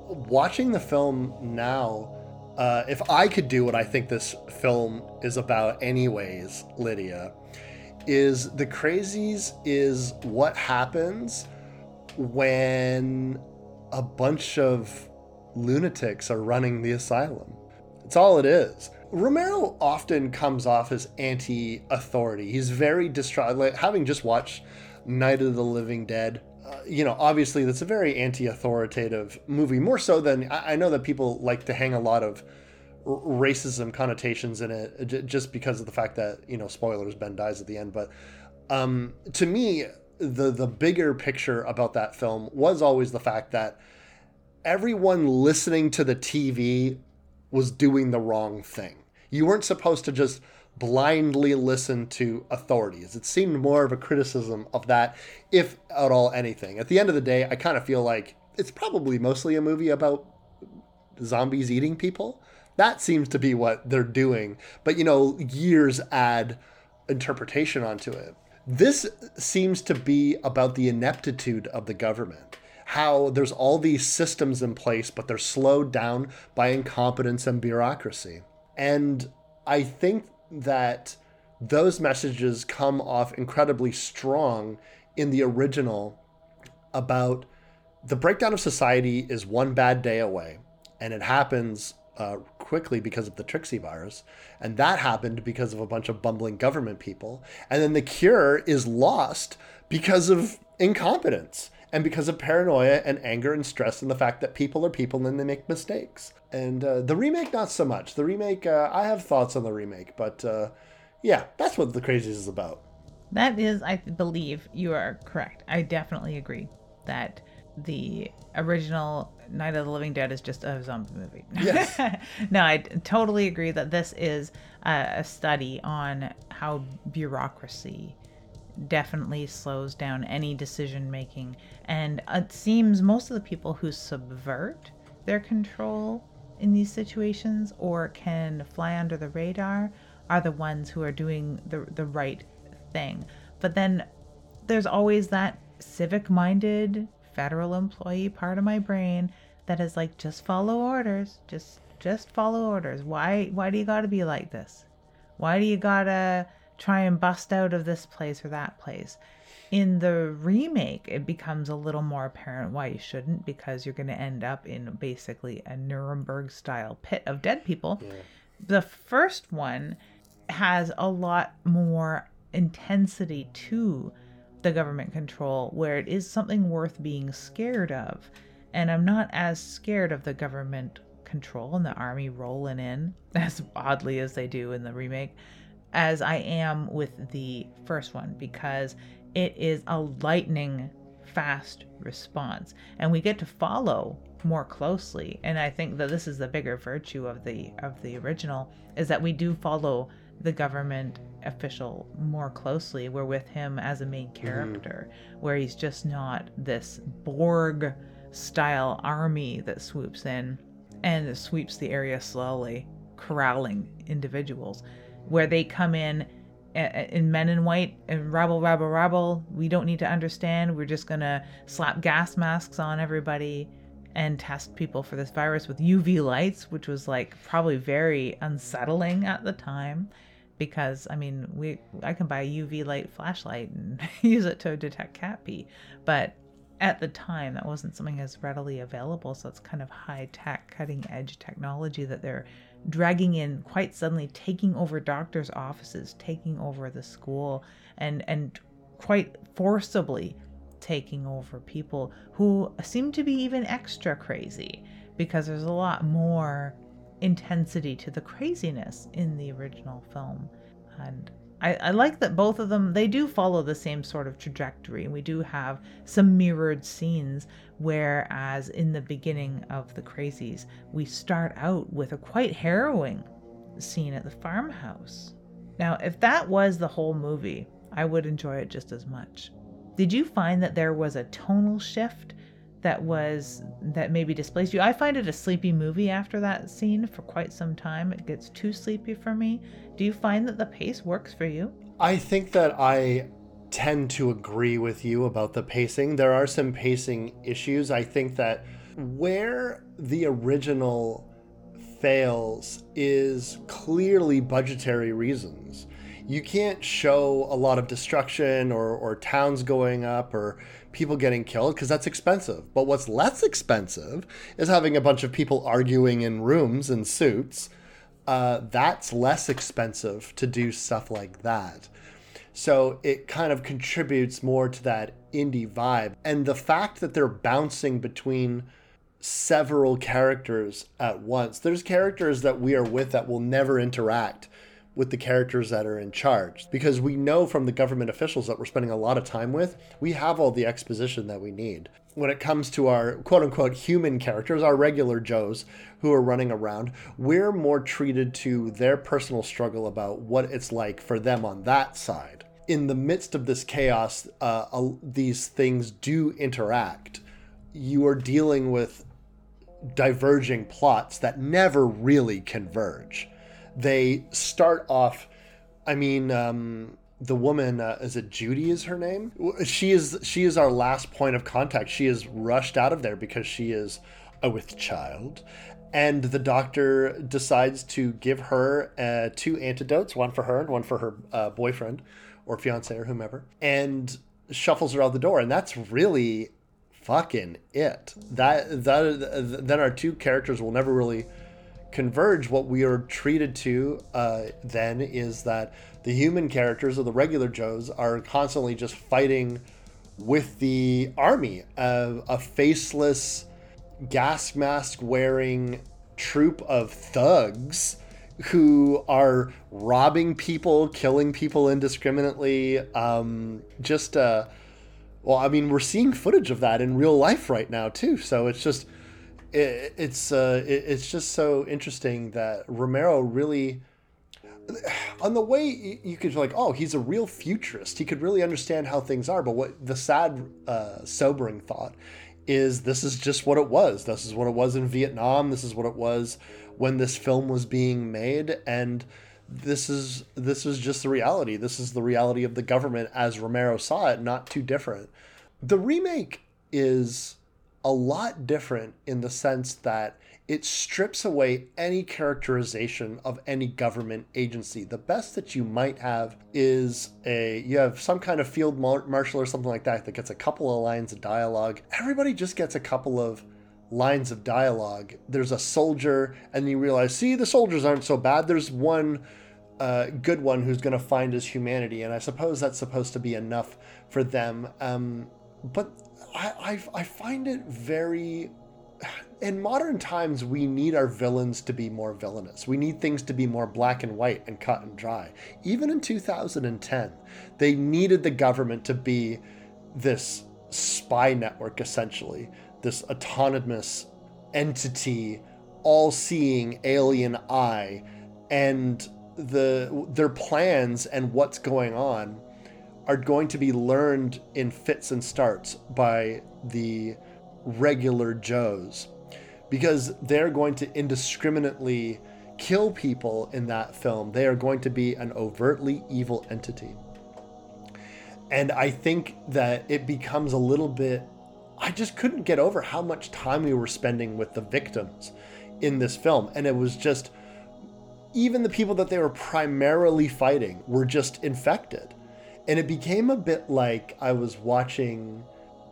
watching the film now uh, if I could do what I think this film is about, anyways, Lydia, is the crazies is what happens when a bunch of lunatics are running the asylum. It's all it is. Romero often comes off as anti authority. He's very distraught. Like, having just watched Night of the Living Dead, uh, you know, obviously that's a very anti-authoritative movie. More so than I, I know that people like to hang a lot of r- racism connotations in it, j- just because of the fact that you know, spoilers, Ben dies at the end. But um, to me, the the bigger picture about that film was always the fact that everyone listening to the TV was doing the wrong thing. You weren't supposed to just blindly listen to authorities. It seemed more of a criticism of that, if at all anything. At the end of the day, I kind of feel like it's probably mostly a movie about zombies eating people. That seems to be what they're doing. But, you know, years add interpretation onto it. This seems to be about the ineptitude of the government. How there's all these systems in place, but they're slowed down by incompetence and bureaucracy. And I think that those messages come off incredibly strong in the original about the breakdown of society is one bad day away and it happens uh, quickly because of the Trixie virus. And that happened because of a bunch of bumbling government people. And then the cure is lost because of incompetence and because of paranoia and anger and stress and the fact that people are people and they make mistakes. And uh, the remake, not so much. The remake, uh, I have thoughts on the remake, but uh, yeah, that's what the crazies is about. That is, I believe you are correct. I definitely agree that the original Night of the Living Dead is just a zombie movie. Yes. no, I totally agree that this is a, a study on how bureaucracy definitely slows down any decision making. And it seems most of the people who subvert their control in these situations or can fly under the radar are the ones who are doing the, the right thing. But then there's always that civic minded federal employee part of my brain that is like just follow orders just just follow orders why why do you got to be like this why do you got to try and bust out of this place or that place In the remake, it becomes a little more apparent why you shouldn't, because you're going to end up in basically a Nuremberg style pit of dead people. Yeah. The first one has a lot more intensity to the government control where it is something worth being scared of. And I'm not as scared of the government control and the army rolling in, as oddly as they do in the remake, as I am with the first one because it is a lightning fast response and we get to follow more closely and i think that this is the bigger virtue of the of the original is that we do follow the government official more closely. We're with him as a main mm-hmm. character, mm-hmm. where he's just not this Borg style army that swoops in and sweeps the area slowly, corralling individuals. Where they come in in men in white and rabble, rabble, rabble. We don't need to understand. We're just gonna slap gas masks on everybody and test people for this virus with UV lights, which was like probably very unsettling at the time because I mean, we I can buy a UV light flashlight and use it to detect cat pee, but at the time that wasn't something as readily available, so it's kind of high tech, cutting edge technology that they're dragging in quite suddenly, taking over doctors' offices, taking over the school, and and quite forcibly taking over people who seem to be even extra crazy because there's a lot more intensity to the craziness in the original film. And I, I, like that both of them they do follow the same sort of trajectory. We do have some mirrored scenes, whereas in the beginning of the Crazies, we start out with a quite harrowing scene at the farmhouse. Now, if that was the whole movie, I would enjoy it just as much. Did you find that there was a tonal shift that was that maybe displaced you. I find it a sleepy movie after that scene for quite some time. It gets too sleepy for me. Do you find that the pace works for you? I think that I tend to agree with you about the pacing. There are some pacing issues. I think that where the original fails is clearly budgetary reasons. You can't show a lot of destruction or, or towns going up or people getting killed because that's expensive. But what's less expensive is having a bunch of people arguing in rooms in suits. Uh, that's less expensive to do stuff like that. So it kind of contributes more to that indie vibe. And the fact that they're bouncing between several characters at once, there's characters that we are with that will never interact with the characters that are in charge because we know from the government officials that we're spending a lot of time with, we have all the exposition that we need. When it comes to our quote unquote human characters, our regular Joes who are running around, we're more treated to their personal struggle about what it's like for them on that side. In the midst of this chaos, uh, uh, these things do interact. You are dealing with diverging plots that never really converge they start off. I mean, um, the woman uh, is it Judy? Is her name? She is. She is our last point of contact. She is rushed out of there because she is a with child, and the doctor decides to give her uh, two antidotes, one for her and one for her uh, boyfriend or fiance or whomever, and shuffles her out the door. And that's really fucking it. That that then our two characters will never really converge, what we are treated to uh, then is that the human characters or the regular Joes are constantly just fighting with the army, uh, a faceless, gas mask wearing troop of thugs who are robbing people, killing people indiscriminately. Um, just, uh, well, I mean, we're seeing footage of that in real life right now, too. So it's just it, it's uh, it, it's just so interesting that Romero really on the way you could like oh he's a real futurist. He could really understand how things are. But what the sad uh, sobering thought is this is just what it was. This is what it was in vietnam. This is what it was when this film was being made. And this is this is just the reality. This is the reality of the government as romero saw it not too different. The remake is a lot different in the sense that it strips away any characterization of any government agency. The best that you might have is a you have some kind of field marshal or something like that that gets a couple of lines of dialogue. Everybody just gets a couple of lines of dialogue. There's a soldier, and you realize, see, the soldiers aren't so bad. There's one uh, good one who's going to find his humanity, and I suppose that's supposed to be enough for them. Um, but I, I, I find it very in modern times, we need our villains to be more villainous. We need things to be more black and white and cut and dry. Even in 2010, they needed the government to be this spy network, essentially, this autonomous entity, all seeing alien eye, and the their plans and what's going on are going to be learned in fits and starts by the regular Joes because they're going to indiscriminately kill people in that film. They are going to be an overtly evil entity. And I think that it becomes a little bit. I just couldn't get over how much time we were spending with the victims in this film. And it was just. Even the people that they were primarily fighting were just infected. And it became a bit like I was watching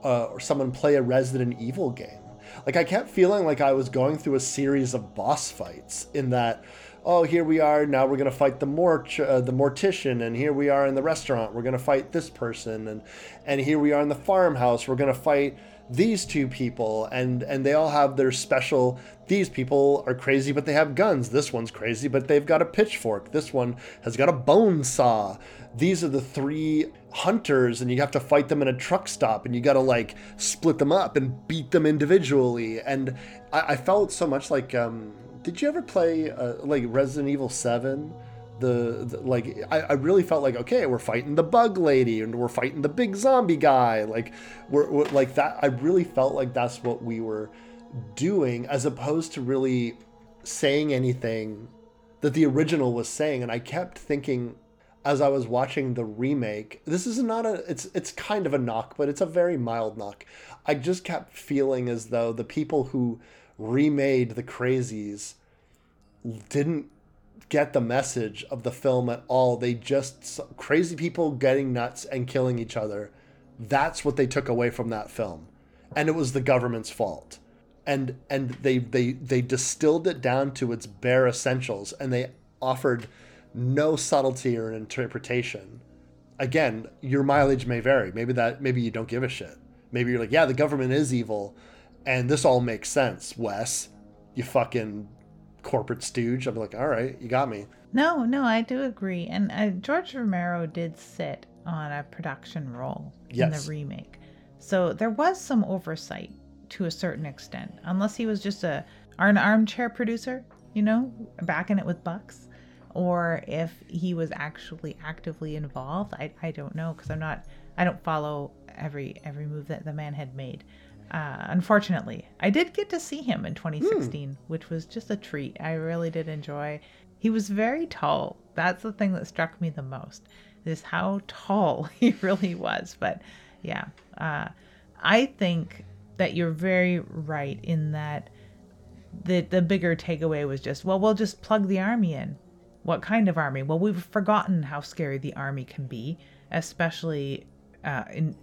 uh, or someone play a Resident Evil game. Like I kept feeling like I was going through a series of boss fights in that oh here we are now we're going to fight the mort uh, the mortician and here we are in the restaurant we're going to fight this person and and here we are in the farmhouse we're going to fight these two people and and they all have their special these people are crazy but they have guns. This one's crazy but they've got a pitchfork. This one has got a bone saw. These are the three hunters and you have to fight them in a truck stop and you got to like split them up and beat them individually. And i, I felt so much like um did you ever play uh, like resident evil 7 the, the, like I, I, really felt like okay we're fighting the bug lady and we're fighting the big zombie guy. Like we're, we're, like that i really felt like that's what we were doing as opposed to really saying anything that the original was saying and i kept thinking as i was watching the remake this is not a it's it's kind of a knock but it's a very mild knock i just kept feeling as though the people who remade the crazies didn't get the message of the film at all. They just crazy people getting nuts and killing each other. That's what they took away from that film. And it was the government's fault. And and they they they distilled it down to its bare essentials and they offered no subtlety or interpretation. Again, your mileage may vary. Maybe that maybe you don't give a shit. Maybe you're like, yeah, the government is evil and this all makes sense, Wes. You fucking corporate stooge. I'm like, all right, you got me. No, no, I do agree. And uh, George Romero did sit on a production role yes. in the remake. So there was some oversight to a certain extent, unless he was just a an armchair producer, you know, backing it with bucks, or if he was actually actively involved. I, I don't know because I'm not I don't follow every every move that the man had made. Uh, unfortunately, I did get to see him in 2016, mm. which was just a treat. I really did enjoy. He was very tall. That's the thing that struck me the most is how tall he really was. But yeah, uh, I think that you're very right in that the the bigger takeaway was just well, we'll just plug the army in. What kind of army? Well, we've forgotten how scary the army can be, especially uh, in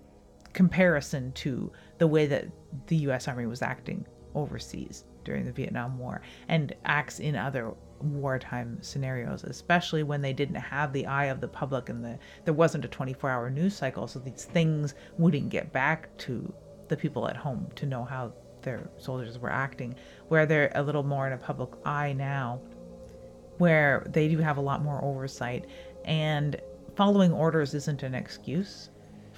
comparison to the way that the US Army was acting overseas during the Vietnam War and acts in other wartime scenarios, especially when they didn't have the eye of the public and the there wasn't a 24-hour news cycle, so these things wouldn't get back to the people at home to know how their soldiers were acting. Where they're a little more in a public eye now, where they do have a lot more oversight. And following orders isn't an excuse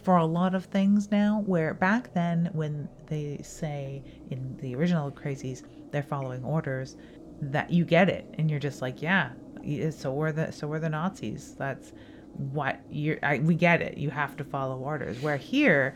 for a lot of things now where back then when they say in the original crazies they're following orders that you get it. And you're just like yeah so were the so were the nazis. That's what you're I, we get it. You have to follow orders. Where here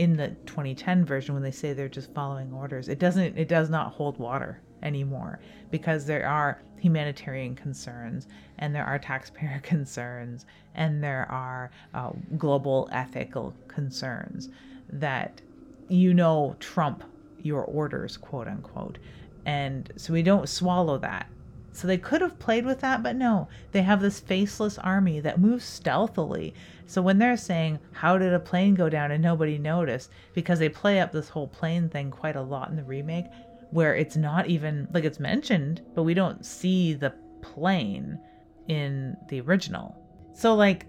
in the 2010 version when they say they're just following orders it doesn't it does not hold water anymore because there are humanitarian concerns and there are taxpayer concerns and there are uh, global ethical concerns that you know trump your orders quote unquote And so we don't swallow that. So they could have played with that, but no. They have this faceless army that moves stealthily. So when they're saying, How did a plane go down and nobody noticed? Because they play up this whole plane thing quite a lot in the remake, where it's not even like it's mentioned, but we don't see the plane in the original. So, like,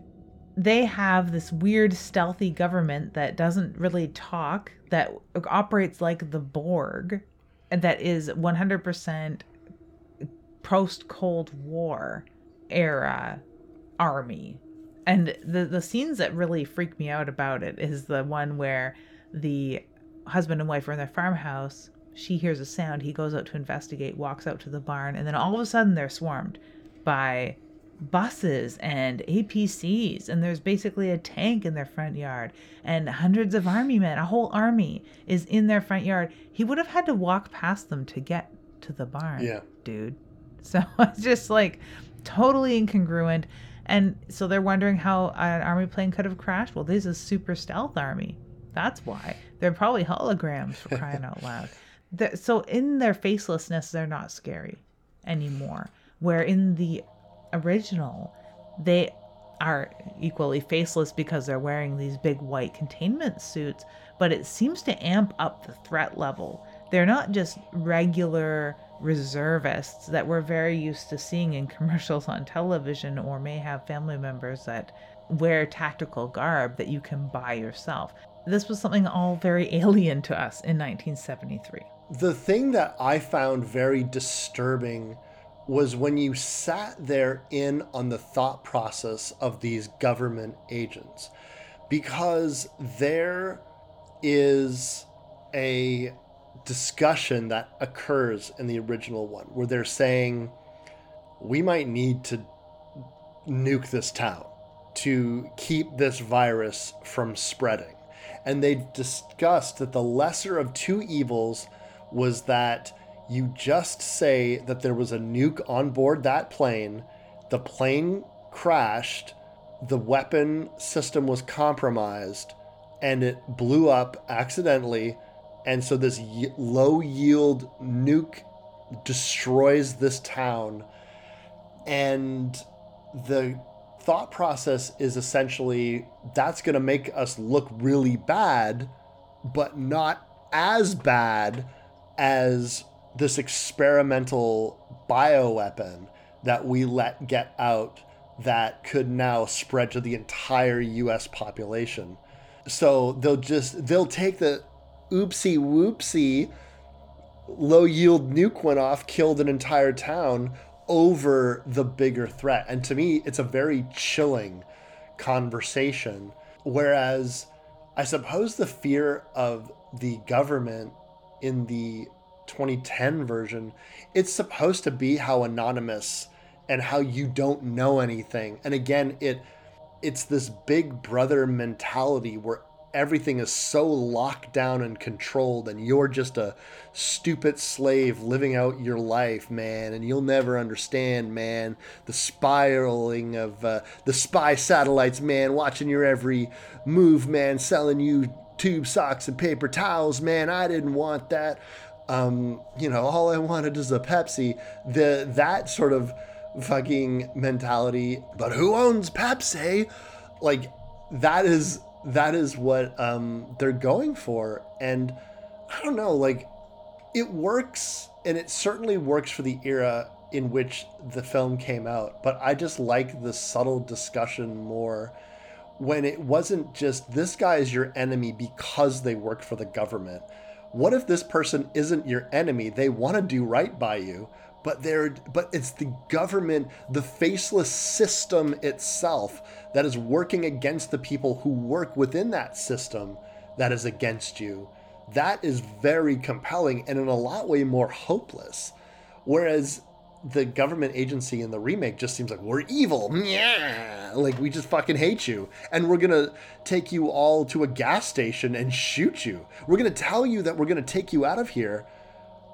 they have this weird stealthy government that doesn't really talk, that operates like the Borg, and that is 100% post Cold War era army. And the the scenes that really freak me out about it is the one where the husband and wife are in their farmhouse. She hears a sound. He goes out to investigate, walks out to the barn, and then all of a sudden they're swarmed by buses and APCs, and there's basically a tank in their front yard, and hundreds of army men, a whole army is in their front yard. He would have had to walk past them to get to the barn, Yeah. dude. So it's just like totally incongruent. And so they're wondering how an army plane could have crashed. Well, this is super stealth army. That's why. They're probably holograms for crying out loud. The- so in their facelessness, they're not scary anymore. Where in the original, they are equally faceless because they're wearing these big white containment suits, but it seems to amp up the threat level. They're not just regular reservists that we're very used to seeing in commercials on television or may have family members that wear tactical garb that you can buy yourself. This was something all very alien to us in 1973. The thing that I found very disturbing was when you sat there in on the thought process of these government agents, because there is a discussion that occurs in the original one where they're saying, we might need to nuke this town to keep this virus from spreading. And they discussed that the lesser of two evils was that you just say that there was a nuke on board that plane, the plane crashed, the weapon system was compromised, and it blew up accidentally. And so this y- low yield nuke destroys this town. And the thought process is essentially that's going to make us look really bad, but not as bad as this experimental bioweapon that we let get out that could now spread to the entire US population. So they'll just they'll take the oopsie whoopsie low yield nuke went off, killed an entire town over the bigger threat. And to me, it's a very chilling conversation. Whereas I suppose the fear of the government in the 2010 version, it's supposed to be how anonymous and how you don't know anything. And again, it it's this big brother mentality where everything is so locked down and controlled and you're just a stupid slave living out your life man and you'll never understand man the spiraling of uh, the spy satellites man watching your every move man selling you tube socks and paper towels man. I didn't want that. Um, you know all i wanted is a pepsi. The that sort of fucking mentality but who owns pepsi? Like that is that is what um, they're going for. And I don't know, like it works, and it certainly works for the era in which the film came out. But I just like the subtle discussion more when it wasn't just this guy is your enemy because they work for the government. What if this person isn't your enemy? They want to do right by you, but they're but it's the government, the faceless system itself that is working against the people who work within that system that is against you. That is very compelling and in a lot way more hopeless. Whereas the government agency in the remake just seems like we're evil. Yeah. Like we just fucking hate you. And we're going to take you all to a gas station and shoot you. We're going to tell you that we're going to take you out of here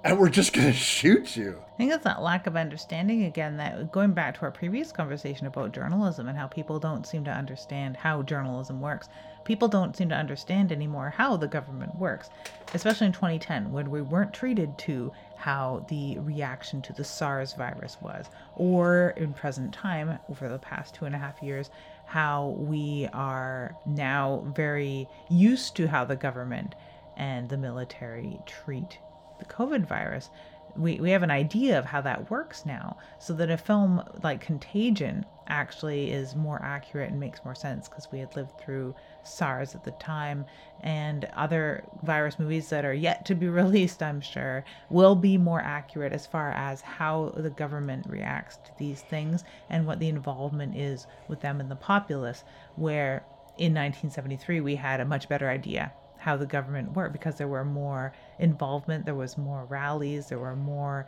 and we're just going to shoot you. I think it's that lack of understanding again that going back to our previous conversation about journalism and how people don't seem to understand how journalism works. People don't seem to understand anymore how the government works, especially in 2010 when we weren't treated to how the reaction to the SARS virus was, or in present time over the past two and a half years, how we are now very used to how the government and the military treat the COVID virus, we, we have an idea of how that works now. So that a film like Contagion actually is more accurate and makes more sense because we had lived through SARS at the time and other virus movies that are yet to be released, I'm sure, will be more accurate as far as how the government reacts to these things and what the involvement is with them in the populace. Where in 1973 we had a much better idea how the government worked because there were more involvement, there was more rallies, there were more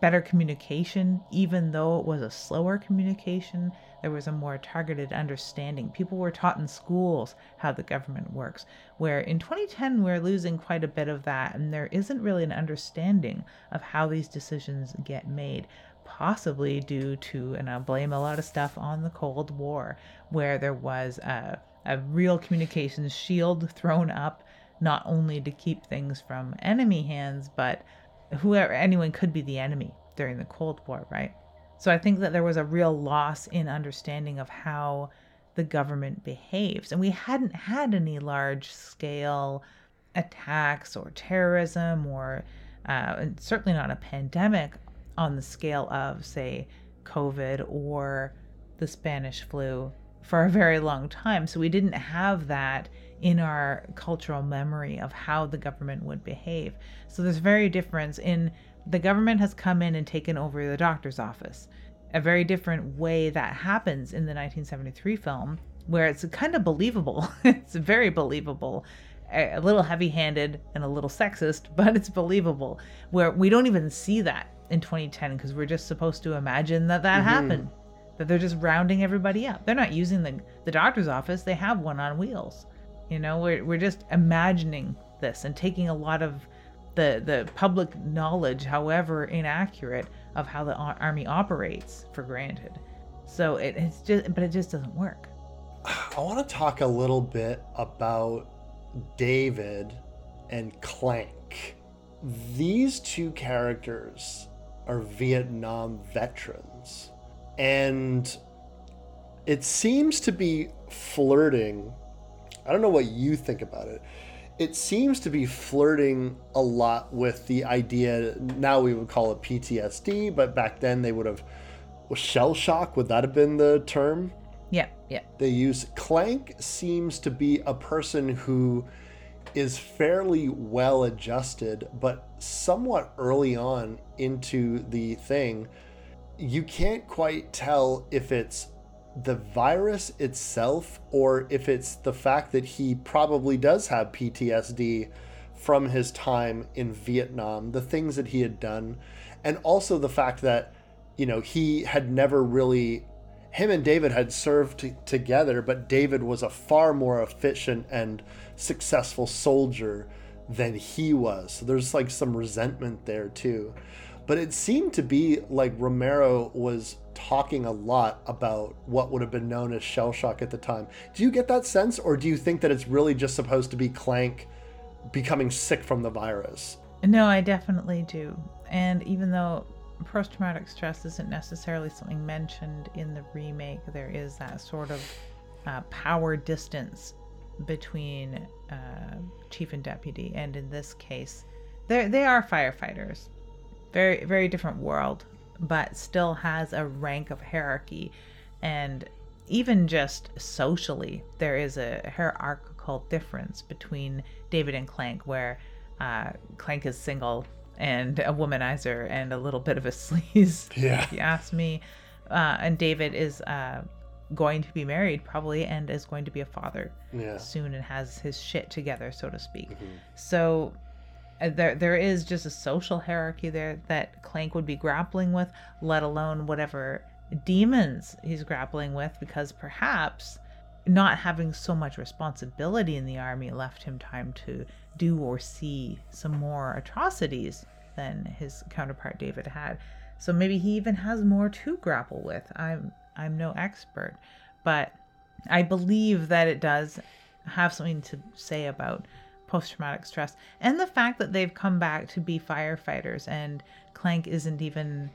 better communication, even though it was a slower communication, there was a more targeted understanding. People were taught in schools how the government works, where in 2010 we're losing quite a bit of that, and there isn't really an understanding of how these decisions get made. Possibly due to, and I blame a lot of stuff on the Cold War, where there was a a real communications shield thrown up, not only to keep things from enemy hands, but whoever anyone could be the enemy during the Cold War, right? So I think that there was a real loss in understanding of how the government behaves. And we hadn't had any large scale attacks or terrorism or uh, certainly not a pandemic on the scale of, say, COVID or the Spanish flu for a very long time. So we didn't have that in our cultural memory of how the government would behave. So there's very difference in the government has come in and taken over the doctor's office. A very different way that happens in the 1973 film, where it's kind of believable. it's very believable. A little heavy handed and a little sexist, but it's believable. Where we don't even see that in 2010 because we're just supposed to imagine that that mm-hmm. happened that they're just rounding everybody up. They're not using the, the doctor's office, they have one on wheels. You know, we're, we're just imagining this and taking a lot of the, the public knowledge, however inaccurate, of how the army operates for granted. So it, it's just, but it just doesn't work. I want to talk a little bit about David and Clank. These two characters are Vietnam veterans and it seems to be flirting. I don't know what you think about it. It seems to be flirting a lot with the idea. Now we would call it PTSD, but back then they would have was shell shock. Would that have been the term? Yeah, yeah. They use Clank seems to be a person who is fairly well adjusted, but somewhat early on into the thing you can't quite tell if it's the virus itself or if it's the fact that he probably does have PTSD from his time in Vietnam, the things that he had done, and also the fact that, you know, he had never really, him and David had served t- together, but David was a far more efficient and successful soldier than he was. So there's like some resentment there too. But it seemed to be like Romero was talking a lot about what would have been known as shell shock at the time. Do you get that sense, or do you think that it's really just supposed to be Clank becoming sick from the virus? No, I definitely do. And even though post traumatic stress isn't necessarily something mentioned in the remake, there is that sort of uh, power distance between uh, chief and deputy. And in this case, they they are firefighters very very different world but still has a rank of hierarchy and even just socially there is a hierarchical difference between david and clank where uh, clank is single and a womanizer and a little bit of a sleaze yeah if you ask me uh, and david is uh, going to be married probably and is going to be a father yeah. soon and has his shit together so to speak mm-hmm. so there there is just a social hierarchy there that Clank would be grappling with, let alone whatever demons he's grappling with, because perhaps not having so much responsibility in the army left him time to do or see some more atrocities than his counterpart David had. So maybe he even has more to grapple with. I'm I'm no expert, but I believe that it does have something to say about post traumatic stress and the fact that they've come back to be firefighters and Clank isn't even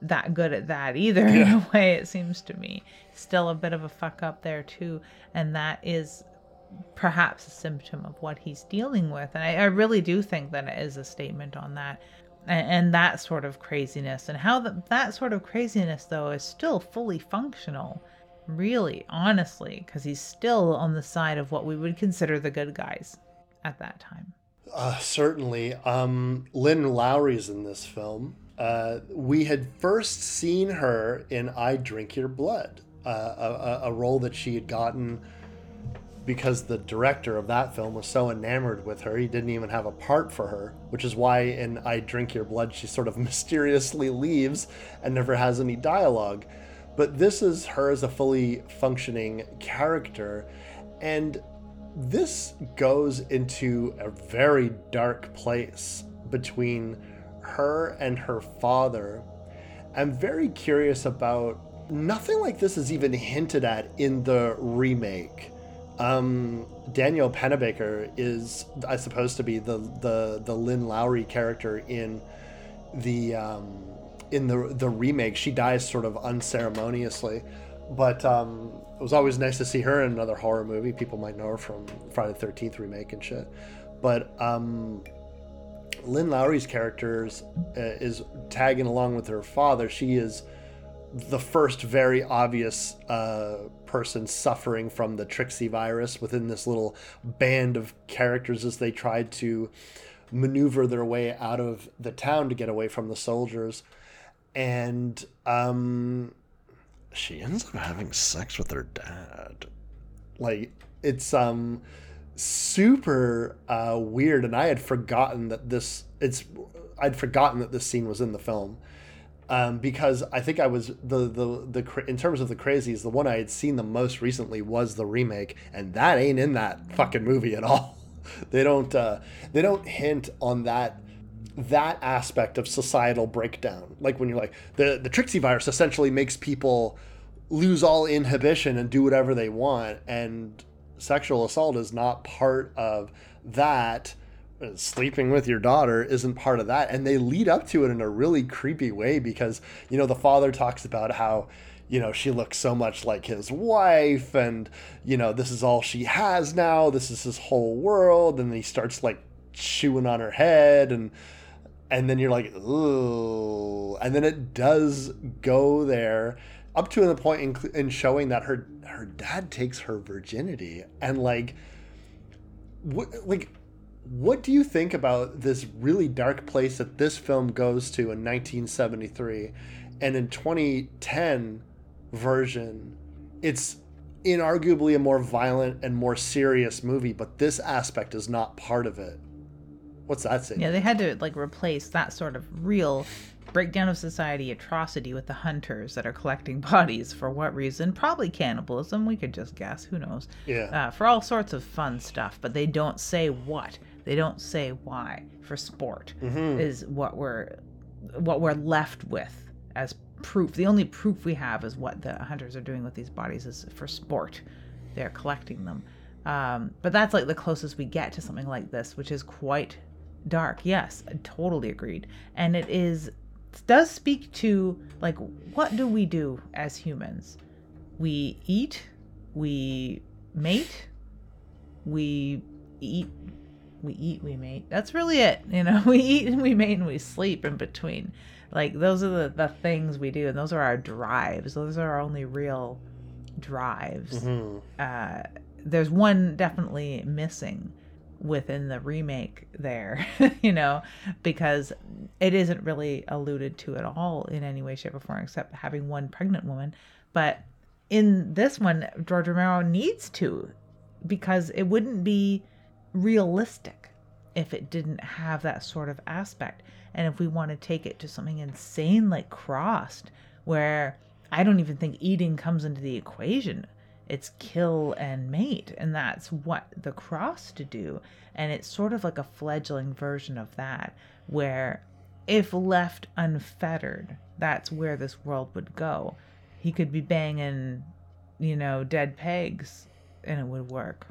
that good at that either in a way it seems to me. Still a bit of a fuck up there too and that is perhaps a symptom of what he's dealing with and i, I really do think that it is a statement on that and, and that sort of craziness and how the, that sort of craziness though is still fully functional really honestly because he's still on the side of what we would consider the good guys at that time Uh, certainly. Um, Lynn Lowry's in this film. Uh, we had first seen her in I Drink Your Blood, uh, a, a- a role that she had gotten because the director of that film was so enamored with her, he didn't even have a part for her, which is why in I Drink Your Blood, she sort of mysteriously leaves and never has any dialogue. But this is her as a fully functioning character. And this goes into a very dark place between her and her father. I'm very curious about nothing like this is even hinted at in the remake. Um, Danielle Panabaker is, I suppose, to be the the the Lynn Lowry character in the um, in the the remake. She dies sort of unceremoniously, but um, was always nice to see her in another horror movie. People might know her from Friday the Thirteenth remake and shit. But um, Lynn Lowry's character is, uh, is tagging along with her father. She is the first very obvious uh, person suffering from the Trixie virus within this little band of characters as they tried to maneuver their way out of the town to get away from the soldiers. And um, she ends up having sex with her dad. Like, it's um super uh, weird, and I had forgotten that this. It's I'd forgotten that this scene was in the film um, because I think I was the the the in terms of the crazies, the one I had seen the most recently was the remake, and that ain't in that fucking movie at all. they don't uh, they don't hint on that that aspect of societal breakdown. Like when you're like the the Trixie virus essentially makes people lose all inhibition and do whatever they want, and sexual assault is not part of that uh, sleeping with your daughter isn't part of that and they lead up to it in a really creepy way because you know the father talks about how you know she looks so much like his wife and you know this is all she has now this is his whole world and he starts like chewing on her head and and then you're like ooh and then it does go there up to the point in, in showing that her her dad takes her virginity and like what like what do you think about this really dark place that this film goes to in 1973 and in 2010 version it's inarguably a more violent and more serious movie but this aspect is not part of it what's that saying Yeah, they had to like replace that sort of real breakdown of society atrocity with the hunters that are collecting bodies for what reason? Probably cannibalism. We could just guess. Who knows? Yeah. Uh, for all sorts of fun stuff, but they don't say what. They don't say why. For sport is what we're what we're left with as proof. The only proof we have is what the hunters are doing with these bodies is for sport. They're collecting them. Um, but that's like the closest we get to something like this, which is quite dark. Yes, totally agreed. And it is does speak to like what do we do as humans? We eat, we mate, we eat, we eat, we mate. That's really it. You know, we eat and we mate and we sleep in between. Like those are the, the things we do, and those are our drives. Those are our only real drives. Uh, there's one definitely missing within the remake there, you know, because it isn't really alluded to at all in any way, shape, or form, except having one pregnant woman. But in this one, George Romero needs to, because it wouldn't be realistic if it didn't have that sort of aspect. And if we want to take it to something insane like Crossed, where I don't even think eating comes into the equation. It's kill and mate, and that's what the cross to do. And it's sort of like a fledgling version of that, where if left unfettered, that's where this world would go. He could be banging, you know, dead pegs and it would work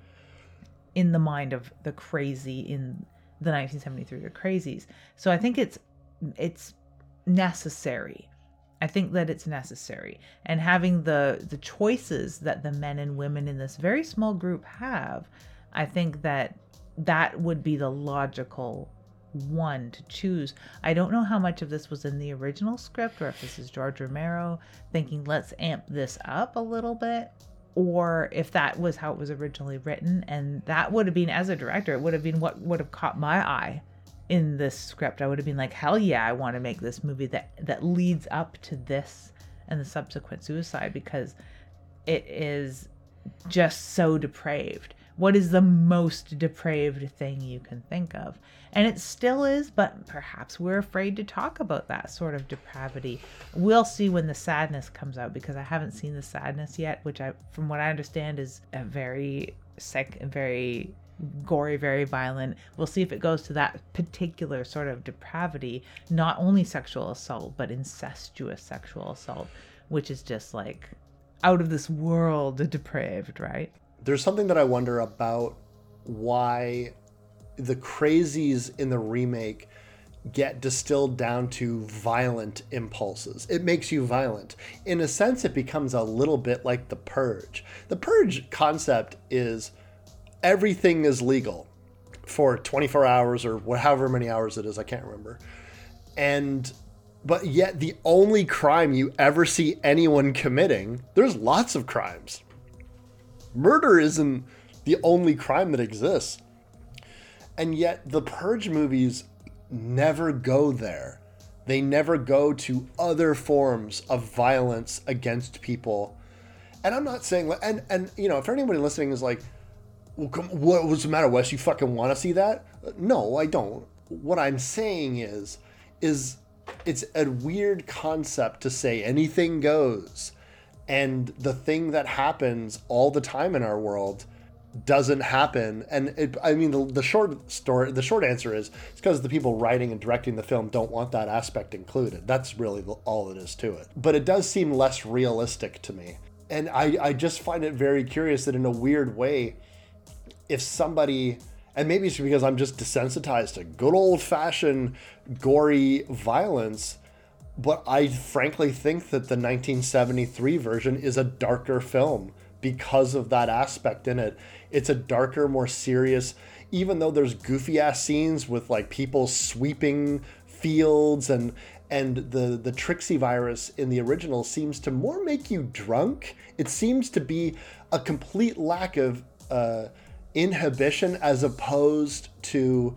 in the mind of the crazy in the 1973 the crazies. So I think it's it's necessary. I think that it's necessary. And having the the choices that the men and women in this very small group have, I think that that would be the logical one to choose. I don't know how much of this was in the original script or if this is George Romero thinking let's amp this up a little bit or if that was how it was originally written and that would have been as a director it would have been what would have caught my eye in this script i would have been like hell yeah i want to make this movie that that leads up to this and the subsequent suicide because it is just so depraved. What is the most depraved thing you can think of? And it still is but perhaps we're afraid to talk about that sort of depravity. We'll see when the sadness comes out because i haven't seen the sadness yet which i from what i understand is a very sick very gory very violent we'll see if it goes to that particular sort of depravity not only sexual assault but incestuous sexual assault which is just like out of this world depraved right there's something that I wonder about why the crazies in the remake get distilled down to violent impulses. It makes you violent. In a sense, it becomes a little bit like the purge. The purge concept is everything is legal for 24 hours or however many hours it is, I can't remember. And but yet the only crime you ever see anyone committing, there's lots of crimes murder isn't the only crime that exists. And yet the Purge movies never go there. They never go to other forms of violence against people. And I'm not saying, and and you know, if anybody listening is like, well, come, what, what's the matter, Wes? You fucking want to see that? No, I don't. What I'm saying is, is it's a weird concept to say anything goes and the thing that happens all the time in our world doesn't happen and it, i mean the, the short story the short answer is it's because the people writing and directing the film don't want that aspect included that's really all it is to it but it does seem less realistic to me and i i just find it very curious that in a weird way if somebody and maybe it's because i'm just desensitized to good old fashioned gory violence but I frankly think that the 1973 version is a darker film because of that aspect in it. It's a darker, more serious, even though there's goofy ass scenes with like people sweeping fields and and the the Trixie virus in the original seems to more make you drunk. It seems to be a complete lack of uh, inhibition as opposed to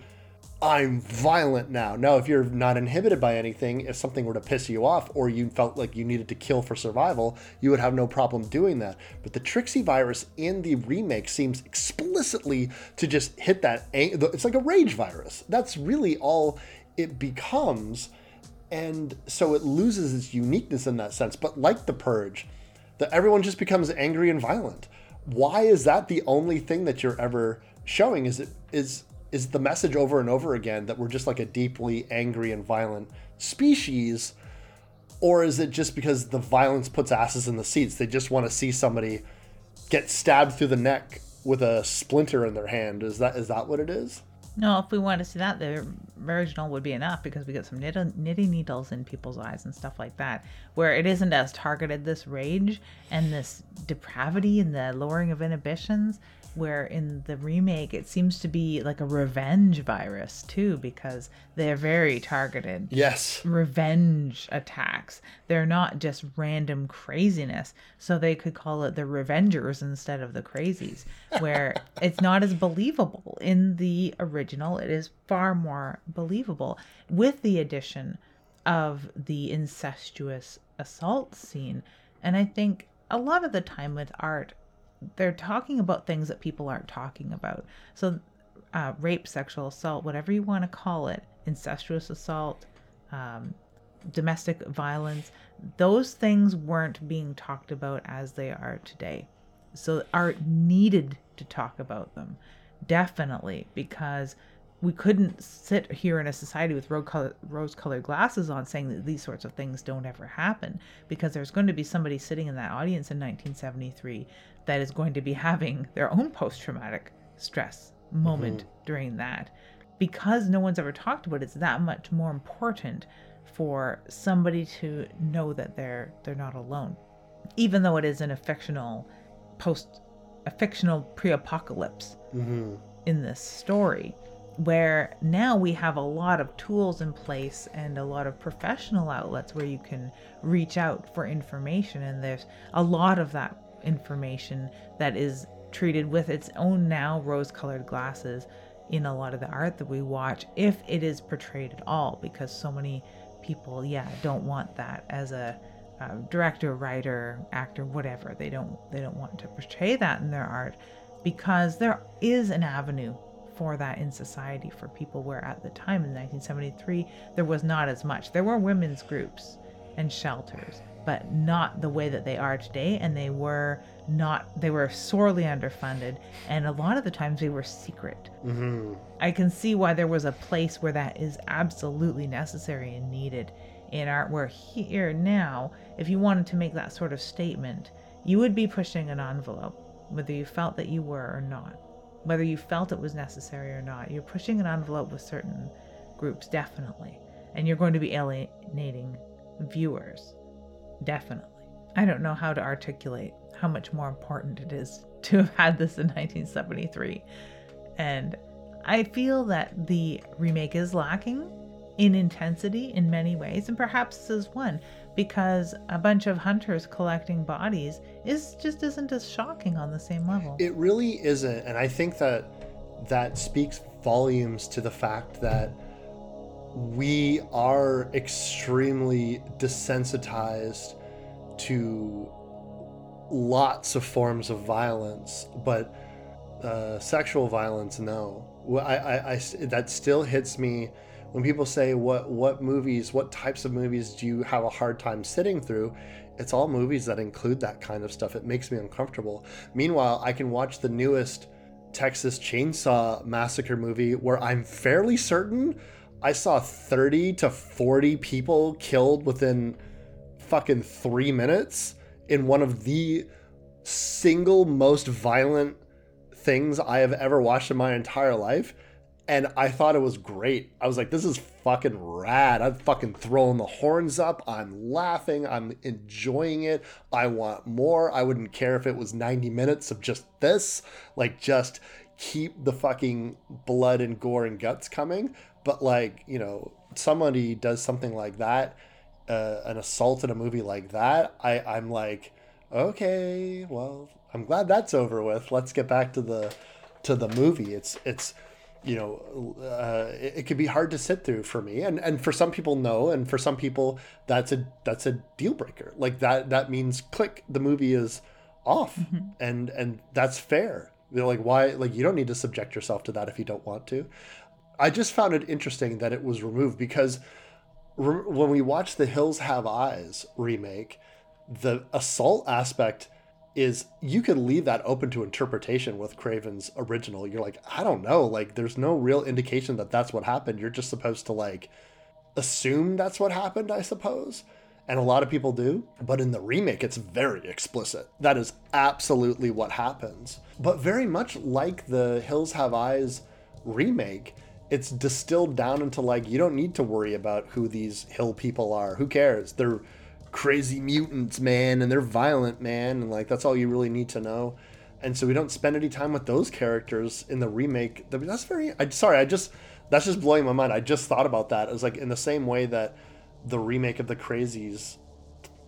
I'm violent now. Now, if you're not inhibited by anything, if something were to piss you off or you felt like you needed to kill for survival, you would have no problem doing that. But the Trixie virus in the remake seems explicitly to just hit that. It's like a rage virus. That's really all it becomes. And so it loses its uniqueness in that sense. But like the Purge, that everyone just becomes angry and violent. Why is that the only thing that you're ever showing? Is it is is the message over and over again that we're just like a deeply angry and violent species? Or is it just because the violence puts asses in the seats? They just want to see somebody get stabbed through the neck with a splinter in their hand. Is that is that what it is no if we want to see that the original would be enough because we get some knitting needles in people's eyes and stuff like that where it isn't as targeted this rage and this depravity and the lowering of inhibitions where in the remake it seems to be like a revenge virus too because they're very targeted. Yes. Revenge attacks. They're not just random craziness. So they could call it the revengers instead of the crazies where it's not as believable in the original. It is far more believable. With the addition of the incestuous assault scene and i think a lot of the time with art they're talking about things that people aren't talking about. So, uh, rape, sexual assault, whatever you want to call it, incestuous assault, um, domestic violence, those things weren't being talked about as they are today. So, art needed to talk about them, definitely, because we couldn't sit here in a society with rose colored glasses on saying that these sorts of things don't ever happen because there's going to be somebody sitting in that audience in 1973 that is going to be having their own post traumatic stress moment mm-hmm. during that. Because no one's ever talked about it, it's that much more important for somebody to know that they're they're not alone. Even though it is in a fictional post a fictional pre-apocalypse mm-hmm. in this story where now we have a lot of tools in place and a lot of professional outlets where you can reach out for information and there's a lot of that information that is treated with its own now rose colored glasses in a lot of the art that we watch if it is portrayed at all because so many people yeah don't want that as a um, director writer actor whatever they don't they don't want to portray that in their art because there is an avenue for that in society for people where at the time in 1973 there was not as much. There were women's groups and shelters, but not the way that they are today and they were not they were sorely underfunded and a lot of the times they were secret. Mm-hmm. I can see why there was a place where that is absolutely necessary and needed in art where here now if you wanted to make that sort of statement you would be pushing an envelope whether you felt that you were or not whether you felt it was necessary or not. You're pushing an envelope with certain groups, definitely. And you're going to be alienating viewers, definitely. I don't know how to articulate how much more important it is to have had this in 1973. And I feel that the remake is lacking in intensity in many ways, and perhaps this is one because a bunch of hunters collecting bodies is just isn't as shocking on the same level. It really isn't, and I think that that speaks volumes to the fact that we are extremely desensitized to lots of forms of violence, but uh, sexual violence, no. I, I, I, that still hits me when people say what what movies, what types of movies do you have a hard time sitting through? It's all movies that include that kind of stuff. It makes me uncomfortable. Meanwhile, I can watch the newest Texas Chainsaw Massacre movie where I'm fairly certain I saw 30 to 40 people killed within fucking 3 minutes in one of the single most violent things I have ever watched in my entire life and I thought it was great. I was like, this is fucking rad. I'm fucking throwing the horns up. I'm laughing. I'm enjoying it. I want more. I wouldn't care if it was 90 minutes of just this. Like, just keep the fucking blood and gore and guts coming. But, like, you know, somebody does something like that, uh, an assault in a movie like that, I, I'm like, okay, well, I'm glad that's over with. Let's get back to the to the movie. It's it's you know, uh, it, it could be hard to sit through for me, and and for some people, no, and for some people, that's a that's a deal breaker. Like that that means click, the movie is off, mm-hmm. and and that's fair. They're like, why? Like you don't need to subject yourself to that if you don't want to. I just found it interesting that it was removed because re- when we watched the Hills Have Eyes remake, the assault aspect is you could leave that open to interpretation with Craven's original. You're like, I don't know, like there's no real indication that that's what happened. You're just supposed to like assume that's what happened, I suppose. And a lot of people do, but in the remake it's very explicit. That is absolutely what happens. But very much like the Hills Have Eyes remake, it's distilled down into like you don't need to worry about who these hill people are. Who cares? They're crazy mutants, man, and they're violent, man, and like that's all you really need to know. And so we don't spend any time with those characters in the remake. That's very. I sorry, I just that's just blowing my mind. I just thought about that. It was like in the same way that the remake of the Crazies,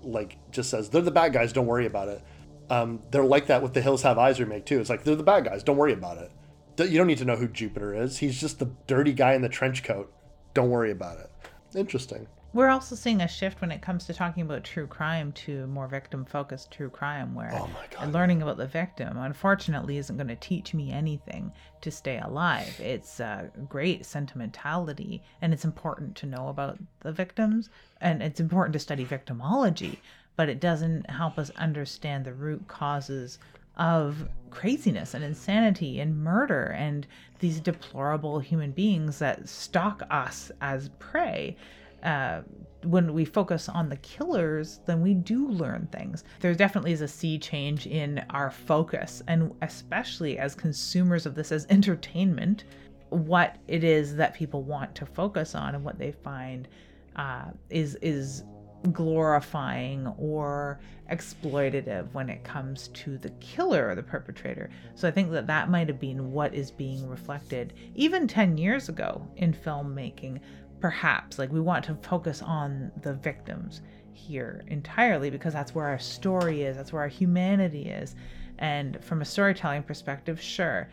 like just says they're the bad guys. Don't worry about it. Um, they're like that with the Hills Have Eyes remake too. It's like they're the bad guys. Don't worry about it. You don't need to know who Jupiter is. He's just the dirty guy in the trench coat. Don't worry about it. Interesting. We're also seeing a shift when it comes to talking about true crime to more victim focused true crime, where oh learning about the victim, unfortunately, isn't going to teach me anything to stay alive. It's a great sentimentality, and it's important to know about the victims, and it's important to study victimology, but it doesn't help us understand the root causes of craziness and insanity and murder and these deplorable human beings that stalk us as prey. Uh, when we focus on the killers, then we do learn things. There definitely is a sea change in our focus, and especially as consumers of this as entertainment, what it is that people want to focus on and what they find uh, is is glorifying or exploitative when it comes to the killer or the perpetrator. So I think that that might have been what is being reflected even 10 years ago in filmmaking perhaps. Like we want to focus on the victims here entirely because that's where our story is that's where our humanity is. And from a storytelling perspective sure.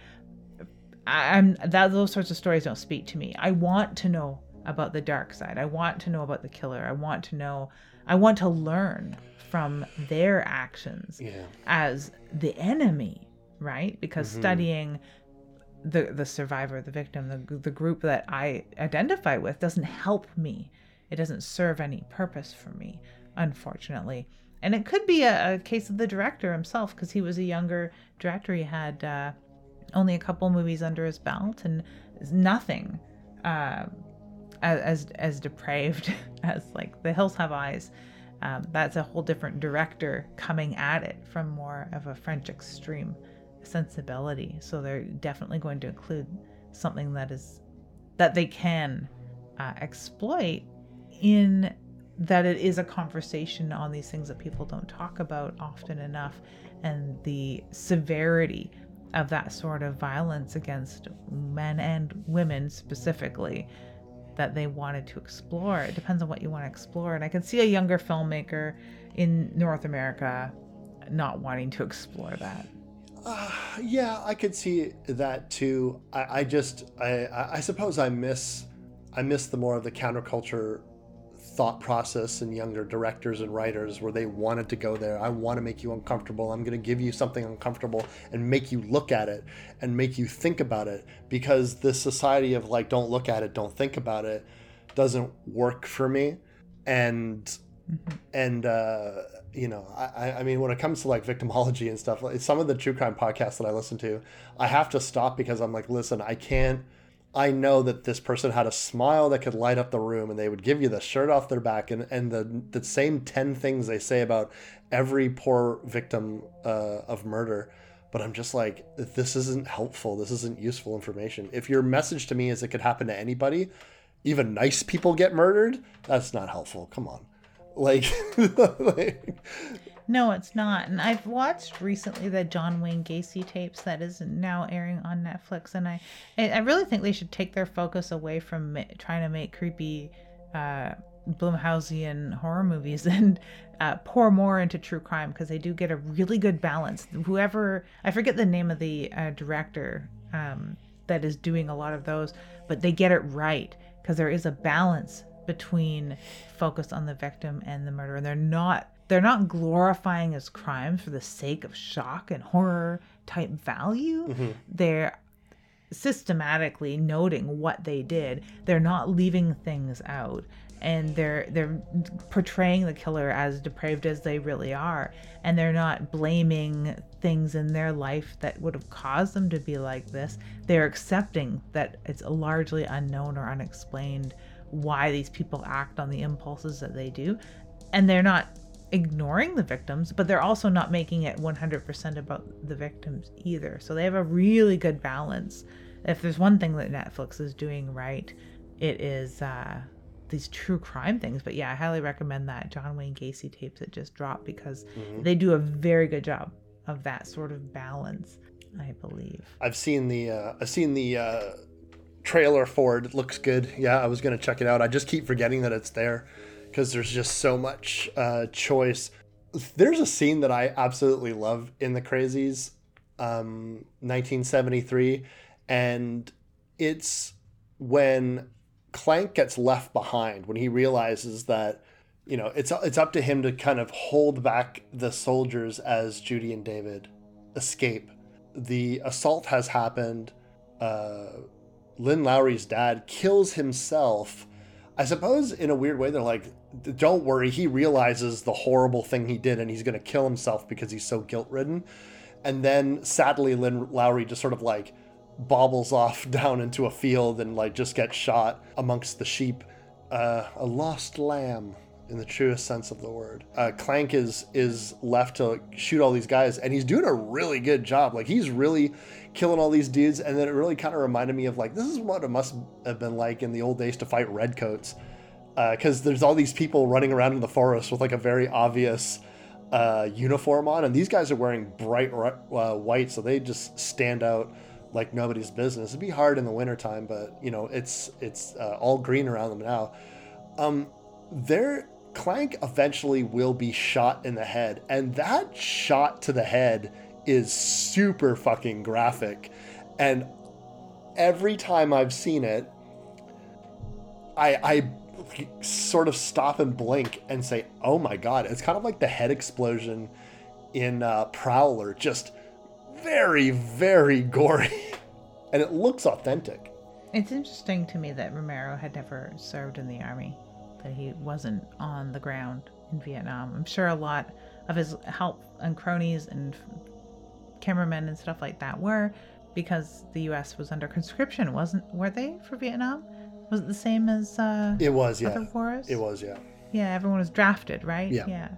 I'm that those sorts of stories don't speak to me. I want to know about the dark side i want to know about the killer i want to know i want to learn from their actions Yeah. as the enemy right because Mm-hmm. studying the the survivor, the victim, the the group that I identify with doesn't help me. It doesn't serve any purpose for me, unfortunately. And it could be a, a case of the director himself because he was a younger director. He had uh, only a couple movies under his belt and nothing uh, as, as depraved as like The Hills Have Eyes. Um, that's a whole different director coming at it from more of a French extreme sensibility. So they're definitely going to include something that is that they can uh, exploit in that it is a conversation on these things that people don't talk about often enough and the severity of that sort of violence against men and women specifically that they wanted to explore. It depends on what you want to explore. And I can see a younger filmmaker in North America not wanting to explore that. Uh, yeah, I could see that too. I, I just, I, I I suppose I miss, I miss the more of the counterculture thought process in younger directors and writers where they wanted to go there. I want to make you uncomfortable. I'm going to give you something uncomfortable and make you look at it and make you think about it because this society of like, don't look at it, don't think about it doesn't work for me. And and uh, you know, I, I mean, when it comes to like victimology and stuff, like some of the true crime podcasts that I listen to, I have to stop because I'm like, listen, I can't. I know that this person had a smile that could light up the room, and they would give you the shirt off their back, and and the the same ten things they say about every poor victim uh, of murder. But I'm just like, this isn't helpful. This isn't useful information. If your message to me is it could happen to anybody, even nice people get murdered, that's not helpful. Come on like, like No, it's not. And I've watched recently the John Wayne Gacy tapes that is now airing on Netflix, and I, I really think they should take their focus away from trying to make creepy, uh, Blumhausian horror movies and uh, pour more into true crime because they do get a really good balance. Whoever I forget the name of the uh, director um, that is doing a lot of those, but they get it right because there is a balance between focus on the victim and the murder and they're not they're not glorifying as crimes for the sake of shock and horror type value. Mm-hmm. They're systematically noting what they did. They're not leaving things out. And they're they're portraying the killer as depraved as they really are. And they're not blaming things in their life that would have caused them to be like this. They're accepting that it's largely unknown or unexplained why these people act on the impulses that they do. And they're not ignoring the victims but they're also not making it 100% about the victims either. So they have a really good balance. If there's one thing that netflix is doing right it is uh these true crime things. But yeah i highly recommend that. John wayne gacy tapes that just dropped because they do a very good job of that sort of balance i believe. I've seen the uh, I've seen the uh, trailer for it. It looks good. Yeah, I was gonna check it out. I just keep forgetting that it's there because there's just so much uh, choice. There's a scene that I absolutely love in the Crazies, um, 1973, and it's when Clank gets left behind when he realizes that you know it's it's up to him to kind of hold back the soldiers as Judy and David escape. The assault has happened. Uh, Lynn Lowry's dad kills himself. I suppose in a weird way they're like, don't worry, he realizes the horrible thing he did and he's going to kill himself because he's so guilt ridden. and then sadly Lynn Lowry just sort of like bobbles off down into a field and like just gets shot amongst the sheep. Uh, a lost lamb in the truest sense of the word. Uh, Clank is is left to shoot all these guys, and he's doing a really good job. Like he's really killing all these dudes, and then it really kind of reminded me of like this is what it must have been like in the old days to fight redcoats, because uh, there's all these people running around in the forest with like a very obvious uh, uniform on, and these guys are wearing bright uh, white, so they just stand out like nobody's business. It'd be hard in the wintertime, but you know it's it's uh, all green around them now. Um, their Clank eventually will be shot in the head, and that shot to the head is super fucking graphic. And every time I've seen it, I I sort of stop and blink and say, "Oh my god!" It's kind of like the head explosion in uh, Prowler, just very, very gory, and it looks authentic. It's interesting to me that Romero had never served in the army, that he wasn't on the ground in Vietnam. I'm sure a lot of his help and cronies and cameramen and stuff like that were because the U.S. was under conscription, wasn't? Were they for Vietnam? Was it the same as uh, it was? Yeah, other wars. It was. Yeah. Yeah, everyone was drafted, right? Yeah. Yeah.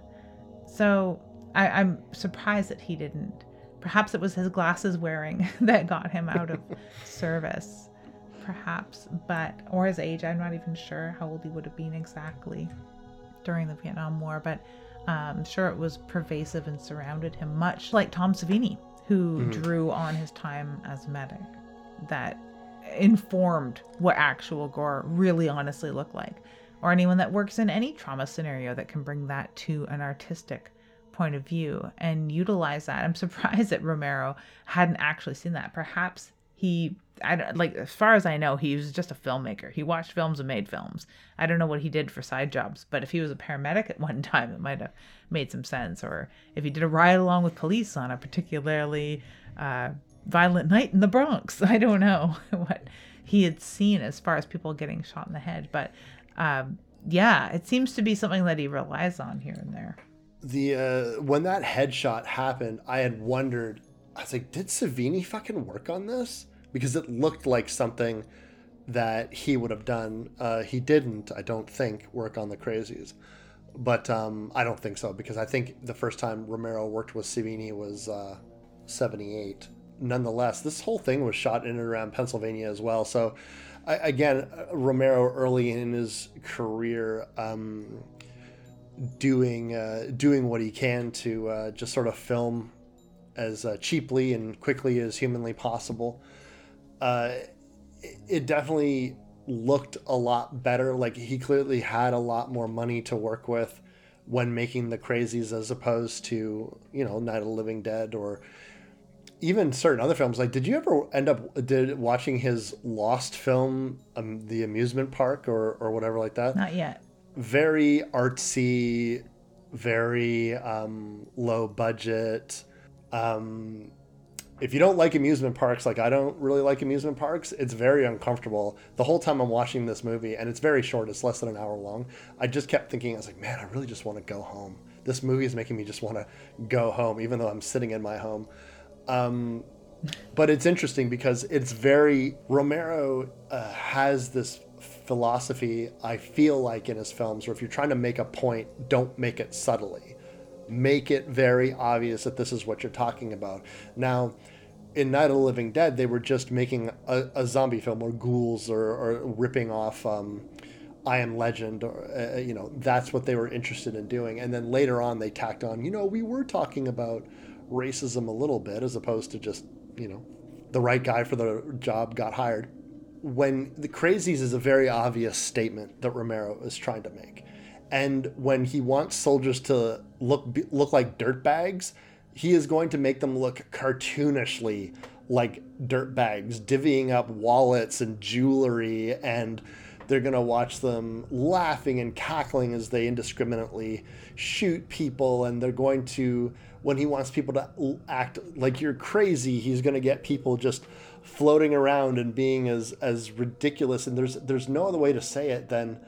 So I, I'm surprised that he didn't. Perhaps it was his glasses wearing that got him out of service. Perhaps, but or his age. I'm not even sure how old he would have been exactly during the Vietnam War, but um, I'm sure it was pervasive and surrounded him, much like Tom Savini, who mm-hmm. drew on his time as a medic. That informed what actual gore really honestly looked like, or anyone that works in any trauma scenario that can bring that to an artistic point of view and utilize that. I'm surprised that Romero hadn't actually seen that. Perhaps he I like as far as I know, he was just a filmmaker. He watched films and made films. I don't know what he did for side jobs, but if he was a paramedic at one time, it might have made some sense. Or if he did a ride along with police on a particularly uh, violent night in the Bronx. I don't know what he had seen as far as people getting shot in the head, but um, yeah, it seems to be something that he relies on here and there. The uh, when that headshot happened, I had wondered. I was like, did Savini fucking work on this? Because it looked like something that he would have done. Uh, he didn't, I don't think, work on the Crazies. But um, I don't think so because I think the first time Romero worked with Savini was uh, 78 nonetheless, this whole thing was shot in and around Pennsylvania as well. So, again, Romero early in his career, um, doing uh, doing what he can to uh, just sort of film as uh, cheaply and quickly as humanly possible. Uh, it definitely looked a lot better. Like he clearly had a lot more money to work with when making the crazies as opposed to you know Night of the Living Dead or even certain other films like did you ever end up did watching his lost film um, the amusement park or or whatever like that? Not yet. Very artsy very um, low budget. Um, if you don't like amusement parks like i don't really like amusement parks it's very uncomfortable. The whole time i'm watching this movie and it's very short it's less than an hour long i just kept thinking i was like man i really just want to go home. This movie is making me just want to go home even though i'm sitting in my home um, but it's interesting because it's very Romero uh, has this philosophy. I feel like in his films, where if you're trying to make a point, don't make it subtly, make it very obvious that this is what you're talking about. Now, in Night of the Living Dead, they were just making a, a zombie film or ghouls or, ripping off. Um, I Am Legend, or uh, you know, that's what they were interested in doing. And then later on, they tacked on, you know, we were talking about racism a little bit as opposed to just, you know, the right guy for the job got hired. When the crazies is a very obvious statement that Romero is trying to make. And when he wants soldiers to look look like dirtbags, he is going to make them look cartoonishly like dirtbags, divvying up wallets and jewelry and they're going to watch them laughing and cackling as they indiscriminately shoot people and they're going to when he wants people to act like you're crazy, he's going to get people just floating around and being as as ridiculous. And there's there's no other way to say it than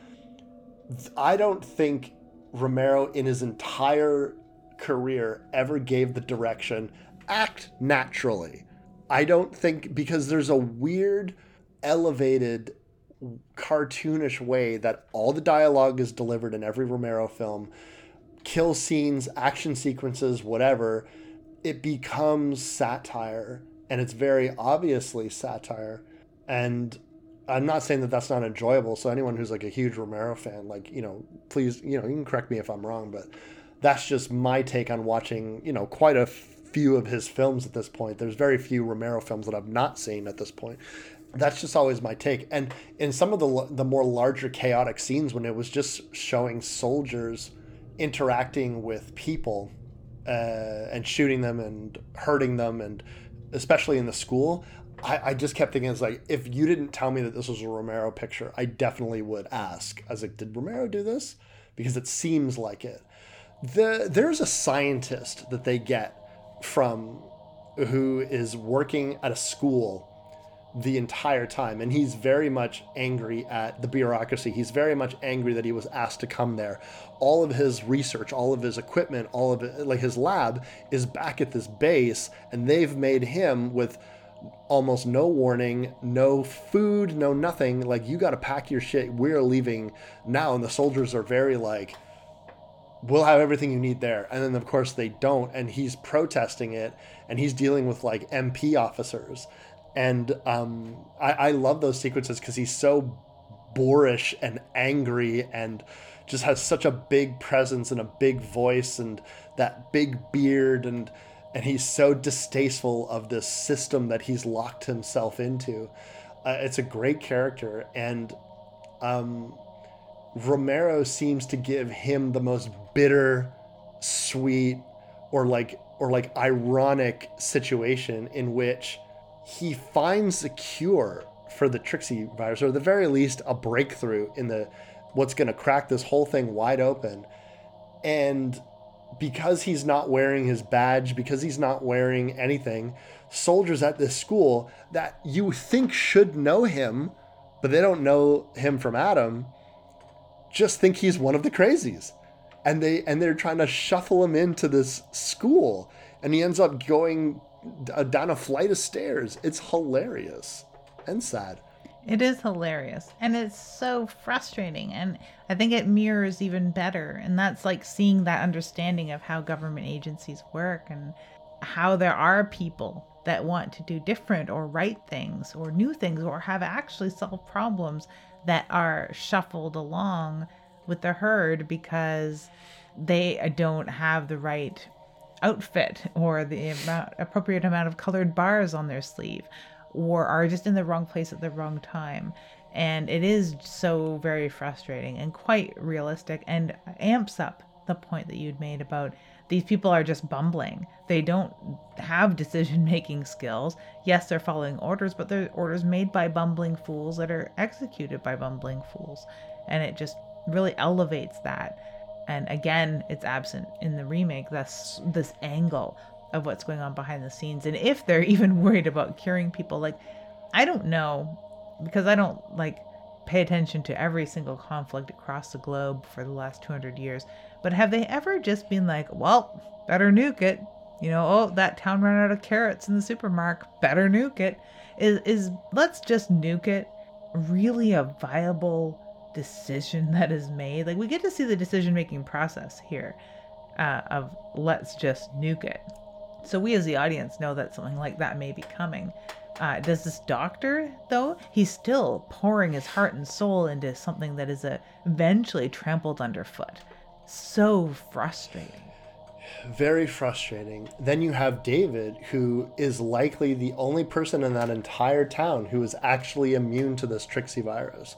I don't think Romero in his entire career ever gave the direction act naturally. I don't think because there's a weird, elevated, cartoonish way that all the dialogue is delivered in every Romero film, kill scenes, action sequences, whatever, it becomes satire, and it's very obviously satire. And I'm not saying that that's not enjoyable. So anyone who's like a huge Romero fan, like you know, please, you know, you can correct me if I'm wrong, but that's just my take on watching, you know, quite a few of his films at this point. There's very few Romero films that I've not seen at this point. That's just always my take. And in some of the the more larger chaotic scenes when it was just showing soldiers interacting with people uh, and shooting them and hurting them and especially in the school, I, I just kept thinking, it's like, if you didn't tell me that this was a Romero picture, I definitely would ask. I was like, did Romero do this? Because it seems like it. The, there's a scientist that they get from who is working at a school the entire time and he's very much angry at the bureaucracy he's very much angry that he was asked to come there all of his research all of his equipment all of it like his lab is back at this base and they've made him with almost no warning, no food, no nothing. Like, you got to pack your shit. We're leaving now. And the soldiers are very like, we'll have everything you need there. And then, of course, they don't. And he's protesting it and he's dealing with like MP officers. And um, I, I love those sequences because he's so boorish and angry and just has such a big presence and a big voice and that big beard and and he's so distasteful of this system that he's locked himself into. Uh, it's a great character, and um, Romero seems to give him the most bitter, sweet, or like or like ironic situation in which he finds a cure for the Trixie virus, or at the very least, a breakthrough in the what's going to crack this whole thing wide open, and because he's not wearing his badge, because he's not wearing anything, soldiers at this school that you think should know him, but they don't know him from Adam, just think he's one of the crazies. And they and they're trying to shuffle him into this school and he ends up going down a flight of stairs. It's hilarious and sad. It is hilarious and it's so frustrating. And I think it mirrors even better. And that's like seeing that understanding of how government agencies work and how there are people that want to do different or right things or new things or have actually solved problems that are shuffled along with the herd because they don't have the right outfit or the amount, appropriate amount of colored bars on their sleeve or are just in the wrong place at the wrong time. And it is so very frustrating and quite realistic and amps up the point that you'd made about these people are just bumbling. They don't have decision making skills. Yes, they're following orders, but they're orders made by bumbling fools that are executed by bumbling fools. And it just really elevates that. And again, it's absent in the remake. That's this angle of what's going on behind the scenes and if they're even worried about curing people like i don't know because i don't like pay attention to every single conflict across the globe for the last 200 years but have they ever just been like well better nuke it you know oh that town ran out of carrots in the supermarket better nuke it is is let's just nuke it really a viable decision that is made like we get to see the decision making process here uh, of let's just nuke it so we as the audience know that something like that may be coming. Uh, does this doctor, though, he's still pouring his heart and soul into something that is uh, eventually trampled underfoot. So frustrating. Very frustrating. Then you have David, who is likely the only person in that entire town who is actually immune to this Trixie virus.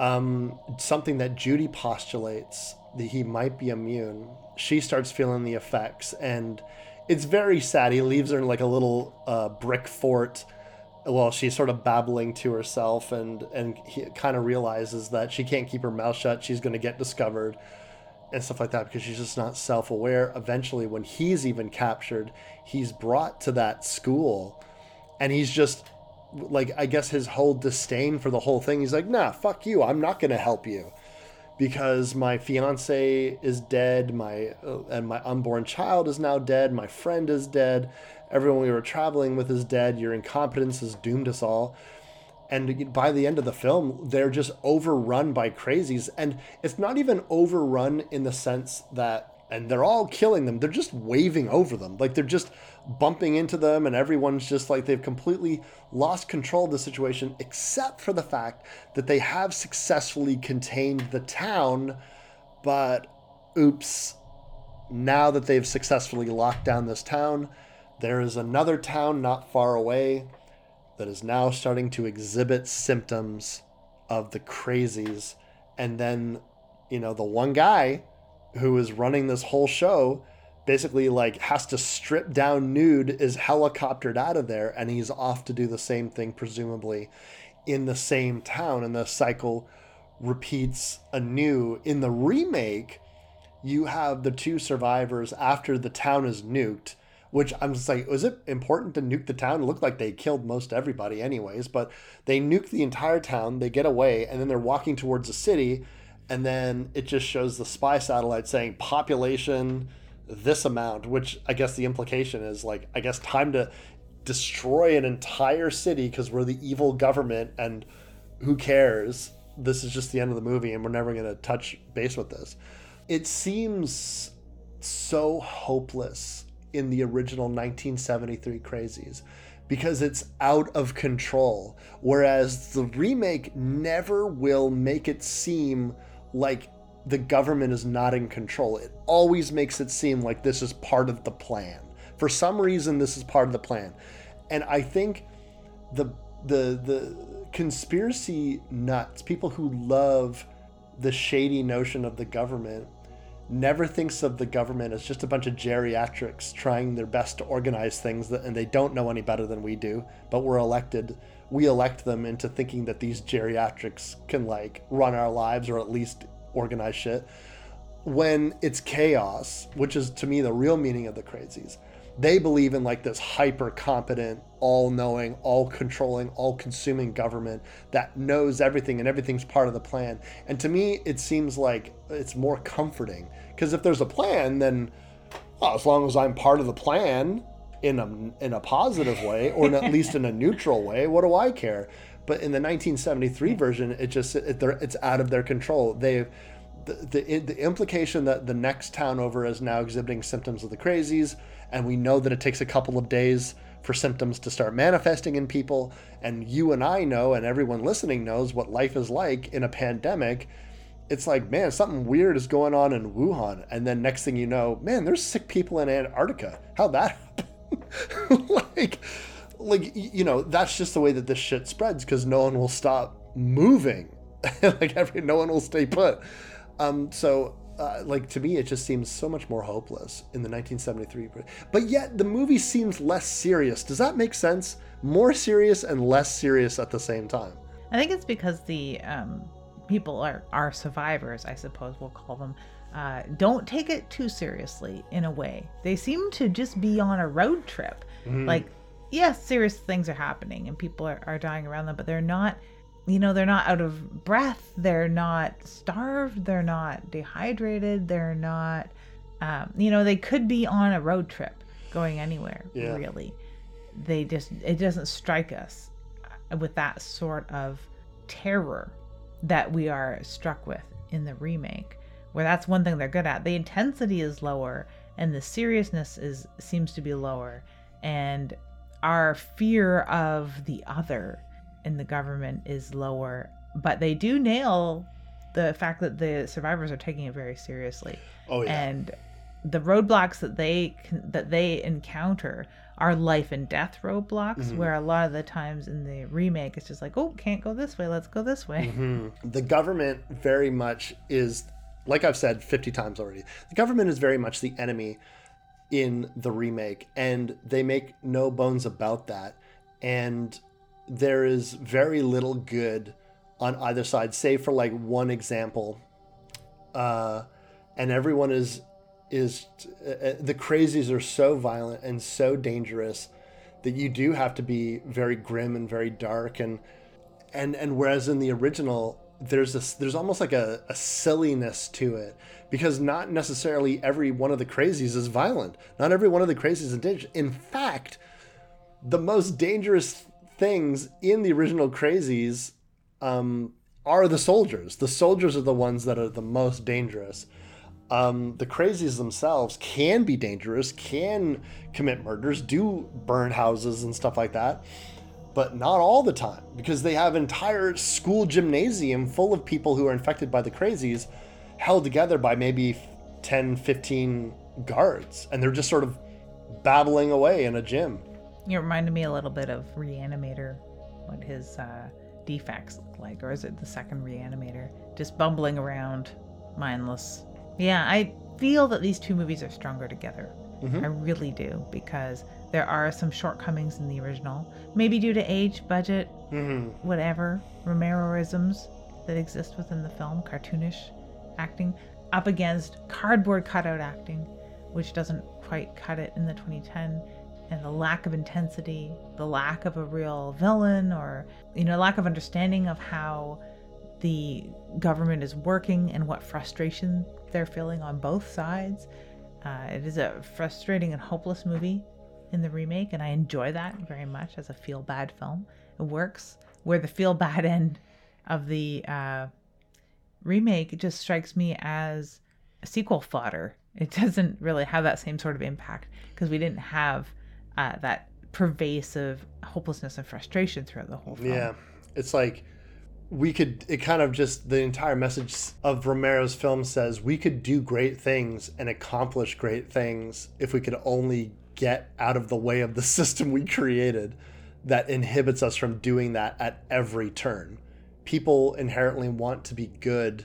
Um, something that Judy postulates that he might be immune. She starts feeling the effects, and it's very sad. He leaves her in like a little uh, brick fort while she's sort of babbling to herself and and he kind of realizes that she can't keep her mouth shut she's going to get discovered and stuff like that because she's just not self-aware eventually when he's even captured he's brought to that school and he's just like i guess his whole disdain for the whole thing he's like nah fuck you i'm not to help you because my fiance is dead, my uh, and my unborn child is now dead, my friend is dead, everyone we were traveling with is dead. Your incompetence has doomed us all. And by the end of the film, they're just overrun by crazies. And it's not even overrun in the sense that, and they're all killing them. They're just waving over them. Like they're just bumping into them, and everyone's just like they've completely lost control of the situation, except for the fact that they have successfully contained the town. But oops, now that they've successfully locked down this town, there is another town not far away that is now starting to exhibit symptoms of the crazies. And then, you know, the one guy who is running this whole show basically like has to strip down nude is helicoptered out of there and he's off to do the same thing presumably in the same town and the cycle repeats anew in the remake you have the two survivors after the town is nuked which I'm just like, was it important to nuke the town? It looked like they killed most everybody, anyways, but they nuke the entire town, they get away, and then they're walking towards the city, and then it just shows the spy satellite saying population this amount, which I guess the implication is like, I guess time to destroy an entire city because we're the evil government and who cares? This is just the end of the movie and we're never going to touch base with this. It seems so hopeless in the original 1973 Crazies because it's out of control. Whereas the remake never will make it seem like the government is not in control. It always makes it seem like this is part of the plan. For some reason, this is part of the plan. And I think the the the conspiracy nuts, people who love the shady notion of the government, never thinks of the government as just a bunch of geriatrics trying their best to organize things that, and they don't know any better than we do but we're elected we elect them into thinking that these geriatrics can like run our lives or at least organize shit. When it's chaos which is to me the real meaning of the crazies they believe in like this hyper competent all knowing all controlling all consuming government that knows everything and everything's part of the plan. And to me it seems like it's more comforting. Because if there's a plan then well, as long as i'm part of the plan in a in a positive way or in, at least in a neutral way what do i care but in the 1973 version it just it, it's out of their control they've the, the, the implication that the next town over is now exhibiting symptoms of the crazies and we know that it takes a couple of days for symptoms to start manifesting in people. And you and I know, and everyone listening knows what life is like in a pandemic. It's like, man, something weird is going on in Wuhan. And then next thing you know, man, there's sick people in Antarctica. How'd that happen? like, like, you know, that's just the way that this shit spreads because no one will stop moving. like, every, no one will stay put. Um, so uh, like to me, it just seems so much more hopeless in the 1973. But yet the movie seems less serious. Does that make sense? More serious and less serious at the same time. I think it's because the um, people are are survivors, I suppose we'll call them. Uh, don't take it too seriously in a way. They seem to just be on a road trip. Mm-hmm. Like, yes, serious things are happening and people are, are dying around them, but they're not you know, they're not out of breath, they're not starved, they're not dehydrated, they're not, um, you know, they could be on a road trip going anywhere, yeah. really. They just, it doesn't strike us with that sort of terror that we are struck with in the remake, where that's one thing they're good at. The intensity is lower and the seriousness is seems to be lower and our fear of the other in the government is lower, but they do nail the fact that the survivors are taking it very seriously. Oh yeah. And the roadblocks that they that they encounter are life and death roadblocks mm-hmm. where a lot of the times in the remake it's just like oh can't go this way let's go this way mm-hmm. the government very much is like i've said 50 times already the government is very much the enemy in the remake and they make no bones about that and there is very little good on either side, save for like one example. Uh, and everyone is is uh, uh, the crazies are so violent and so dangerous that you do have to be very grim and very dark and and and whereas in the original there's this there's almost like a, a silliness to it because not necessarily every one of the crazies is violent. Not every one of the crazies is dangerous. In fact, the most dangerous things in the original crazies um, are the soldiers. The soldiers are the ones that are the most dangerous. Um, the crazies themselves can be dangerous, can commit murders, do burn houses and stuff like that, but not all the time because they have entire school gymnasium full of people who are infected by the crazies held together by maybe 10, 15 guards, and they're just sort of babbling away in a gym. It reminded me a little bit of Reanimator, what his uh, defects look like, or is it the second Reanimator? Just bumbling around, mindless. Yeah, I feel that these two movies are stronger together. I really do, because there are some shortcomings in the original, maybe due to age, budget, whatever, Romeroisms that exist within the film, cartoonish acting, up against cardboard cutout acting, which doesn't quite cut it in the 2010 and the lack of intensity, the lack of a real villain, or you know, lack of understanding of how the government is working and what frustration they're feeling on both sides. Uh, it is a frustrating and hopeless movie in the remake, and I enjoy that very much as a feel bad film. It works. Where the feel bad end of the uh, remake just strikes me as a sequel fodder. It doesn't really have that same sort of impact because we didn't have uh, that pervasive hopelessness and frustration throughout the whole film. Yeah. It's like we could, it kind of just, the entire message of Romero's film says we could do great things and accomplish great things if we could only get out of the way of the system we created that inhibits us from doing that at every turn. People inherently want to be good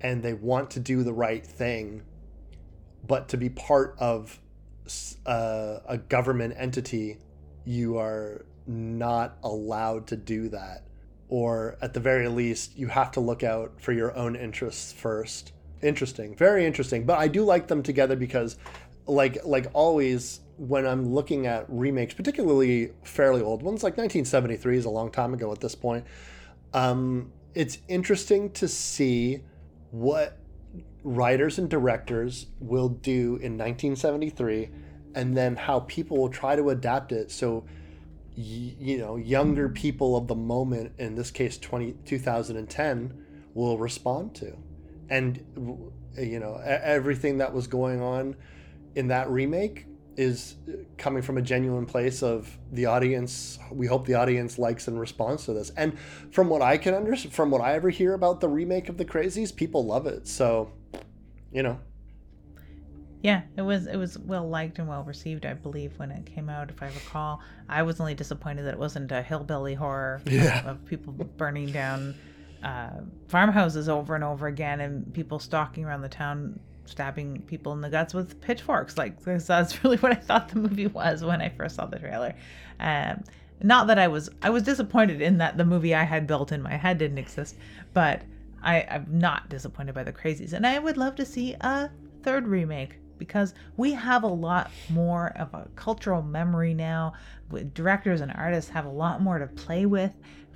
and they want to do the right thing, but to be part of s- uh, a government entity, you are not allowed to do that. Or at the very least, you have to look out for your own interests first. Interesting, very interesting. But I do like them together because, like, like always, when I'm looking at remakes, particularly fairly old ones, like 1973 is a long time ago at this point. Um, it's interesting to see what writers and directors will do in 1973 and then how people will try to adapt it so you know younger people of the moment in this case 20, 2010 will respond to and you know everything that was going on in that remake is coming from a genuine place of the audience we hope the audience likes and responds to this and from what i can understand from what i ever hear about the remake of the crazies people love it so you know Yeah, it was it was well liked and well received, I believe, when it came out. If I recall, I was only disappointed that it wasn't a hillbilly horror Yeah. of people burning down uh, farmhouses over and over again, and people stalking around the town, stabbing people in the guts with pitchforks. Like, that's really what I thought the movie was when I first saw the trailer. Um, not that I was I was disappointed in that the movie I had built in my head didn't exist, but I, I'm not disappointed by the crazies, and I would love to see a third remake because we have a lot more of a cultural memory now. Directors and artists have a lot more to play with.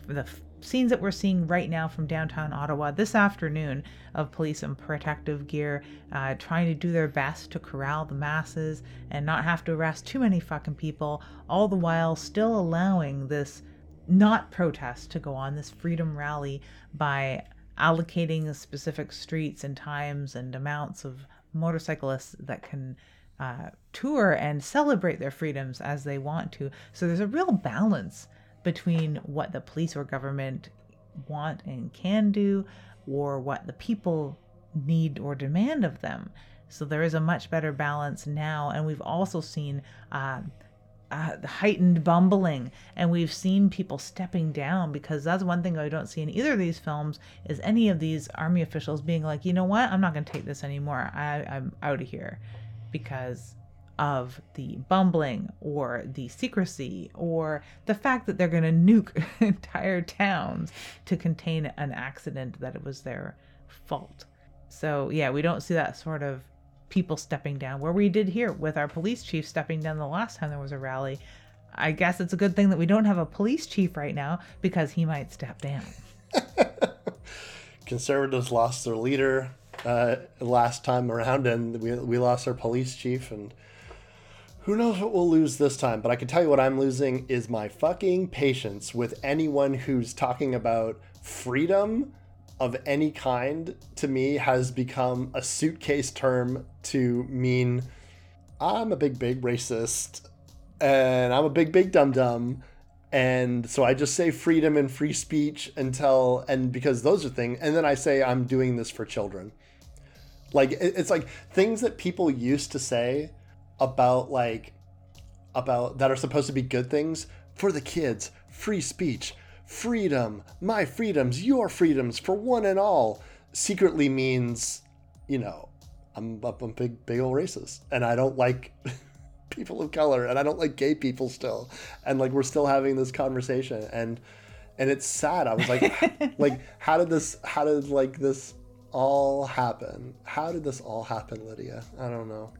The scenes that we're seeing right now from downtown Ottawa this afternoon of police in protective gear uh, trying to do their best to corral the masses and not have to arrest too many fucking people, all the while still allowing this not protest to go on, this freedom rally by allocating specific streets and times and amounts of motorcyclists that can uh, tour and celebrate their freedoms as they want to. So there's a real balance between what the police or government want and can do, or what the people need or demand of them. So there is a much better balance now, and we've also seen. Uh, uh, heightened bumbling and we've seen people stepping down because that's one thing i don't see in either of these films is any of these army officials being like you know what i'm not going to take this anymore I, i'm out of here because of the bumbling or the secrecy or the fact that they're going to nuke entire towns to contain an accident that it was their fault so yeah we don't see that sort of people stepping down where we did here with our police chief stepping down the last time there was a rally. I guess it's a good thing that we don't have a police chief right now because he might step down. conservatives lost their leader uh, last time around, and we, we lost our police chief, and who knows what we'll lose this time. But I can tell you what I'm losing is my fucking patience with anyone who's talking about freedom of any kind to me has become a suitcase term to mean I'm a big, big racist and I'm a big, big dum dum. And so I just say freedom and free speech until, and because those are things, and then I say I'm doing this for children. Like, it's like things that people used to say about, like, about that are supposed to be good things for the kids, free speech, freedom, my freedoms, your freedoms for one and all secretly means, you know, I'm, I'm a big, big old racist and I don't like people of color and I don't like gay people still. And like, we're still having this conversation and, and it's sad. I was like, like, how did this, how did like this all happen? How did this all happen, Lydia? I don't know.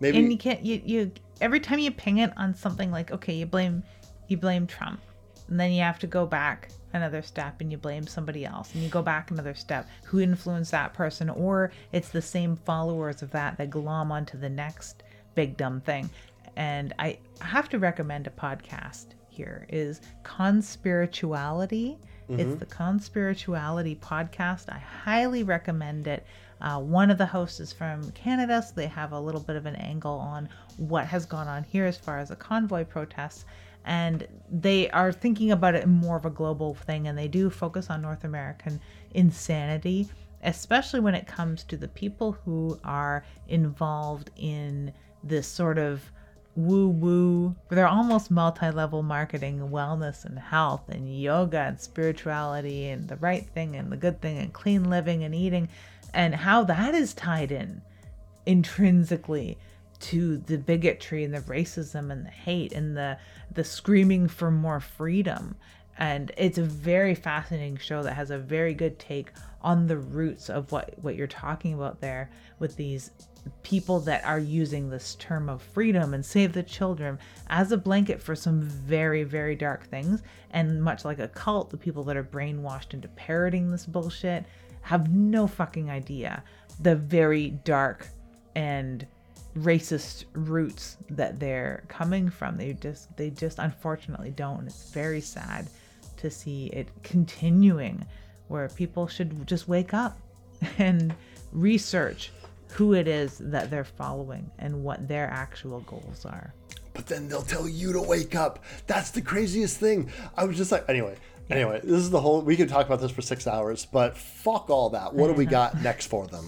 Maybe. And you can't, you, you, every time you ping it on something like, okay, you blame, you blame Trump and then you have to go back another step and you blame somebody else and you go back another step. Who influenced that person? Or it's the same followers of that that glom onto the next big dumb thing. And i have to recommend a podcast here is conspirituality. Mm-hmm. it's the conspirituality podcast. I highly recommend it uh, one of the hosts is from Canada, so they have a little bit of an angle on what has gone on here as far as the convoy protests and they are thinking about it more of a global thing and they do focus on North American insanity, especially when it comes to the people who are involved in this sort of woo woo. They're almost multi level marketing, wellness and health and yoga and spirituality and the right thing and the good thing and clean living and eating and how that is tied in intrinsically to the bigotry and the racism and the hate and the the screaming for more freedom. And it's a very fascinating show that has a very good take on the roots of what what you're talking about there with these people that are using this term of freedom and save the children as a blanket for some very very dark things. And much like a cult the people that are brainwashed into parroting this bullshit have no fucking idea the very dark and racist roots that they're coming from. They just they just unfortunately don't. And it's very sad to see it continuing where people should just wake up and research who it is that they're following and what their actual goals are. But then they'll tell you to wake up. That's the craziest thing. I was just like, anyway, anyway, this is the whole. We could talk about this for six hours, but fuck all that. What do we got next for them?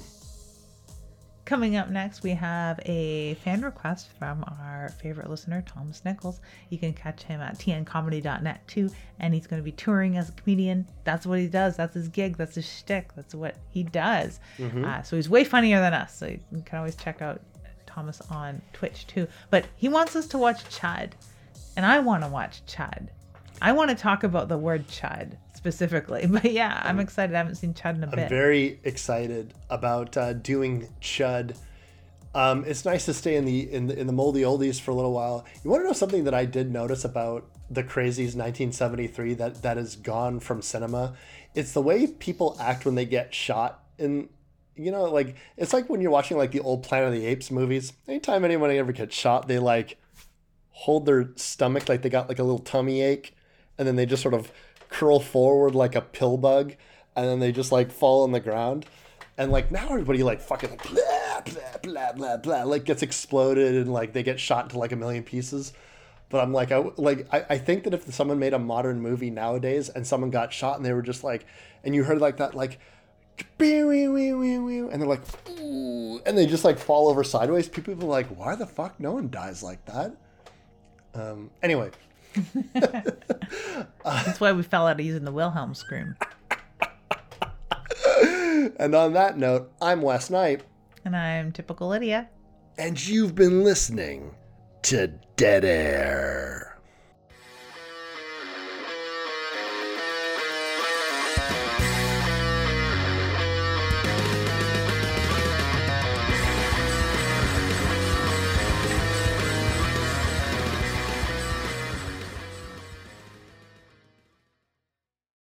Coming up next, we have a fan request from our favorite listener, Thomas Nichols. You can catch him at tncomedy.net too, and he's going to be touring as a comedian. That's what he does. That's his gig. That's his shtick. That's what he does. Mm-hmm. Uh, so he's way funnier than us. So you can always check out Thomas on Twitch too. But he wants us to watch Chud, and I want to watch Chud. I want to talk about the word Chud specifically. But yeah, I'm excited. I haven't seen Chud in a I'm bit. I'm very excited about uh, doing Chud. Um, it's nice to stay in the, in the in the moldy oldies for a little while. You want to know something that I did notice about the Crazies 1973 that that is gone from cinema? It's the way people act when they get shot in you know like it's like when you're watching like the old Planet of the Apes movies. Anytime anyone ever gets shot, they like hold their stomach like they got like a little tummy ache and then they just sort of curl forward like a pill bug, and then they just like fall on the ground. And like now everybody like fucking like blah blah blah blah blah like gets exploded and like they get shot into like a million pieces. But I'm like I like I, I think that if someone made a modern movie nowadays and someone got shot and they were just like and you heard like that like and they're like and they just like fall over sideways people are like why the fuck no one dies like that um anyway that's why we fell out of using the Wilhelm scream. and on that note, I'm Wes Knight. And I'm Typical Lydia. And you've been listening to Dead Air.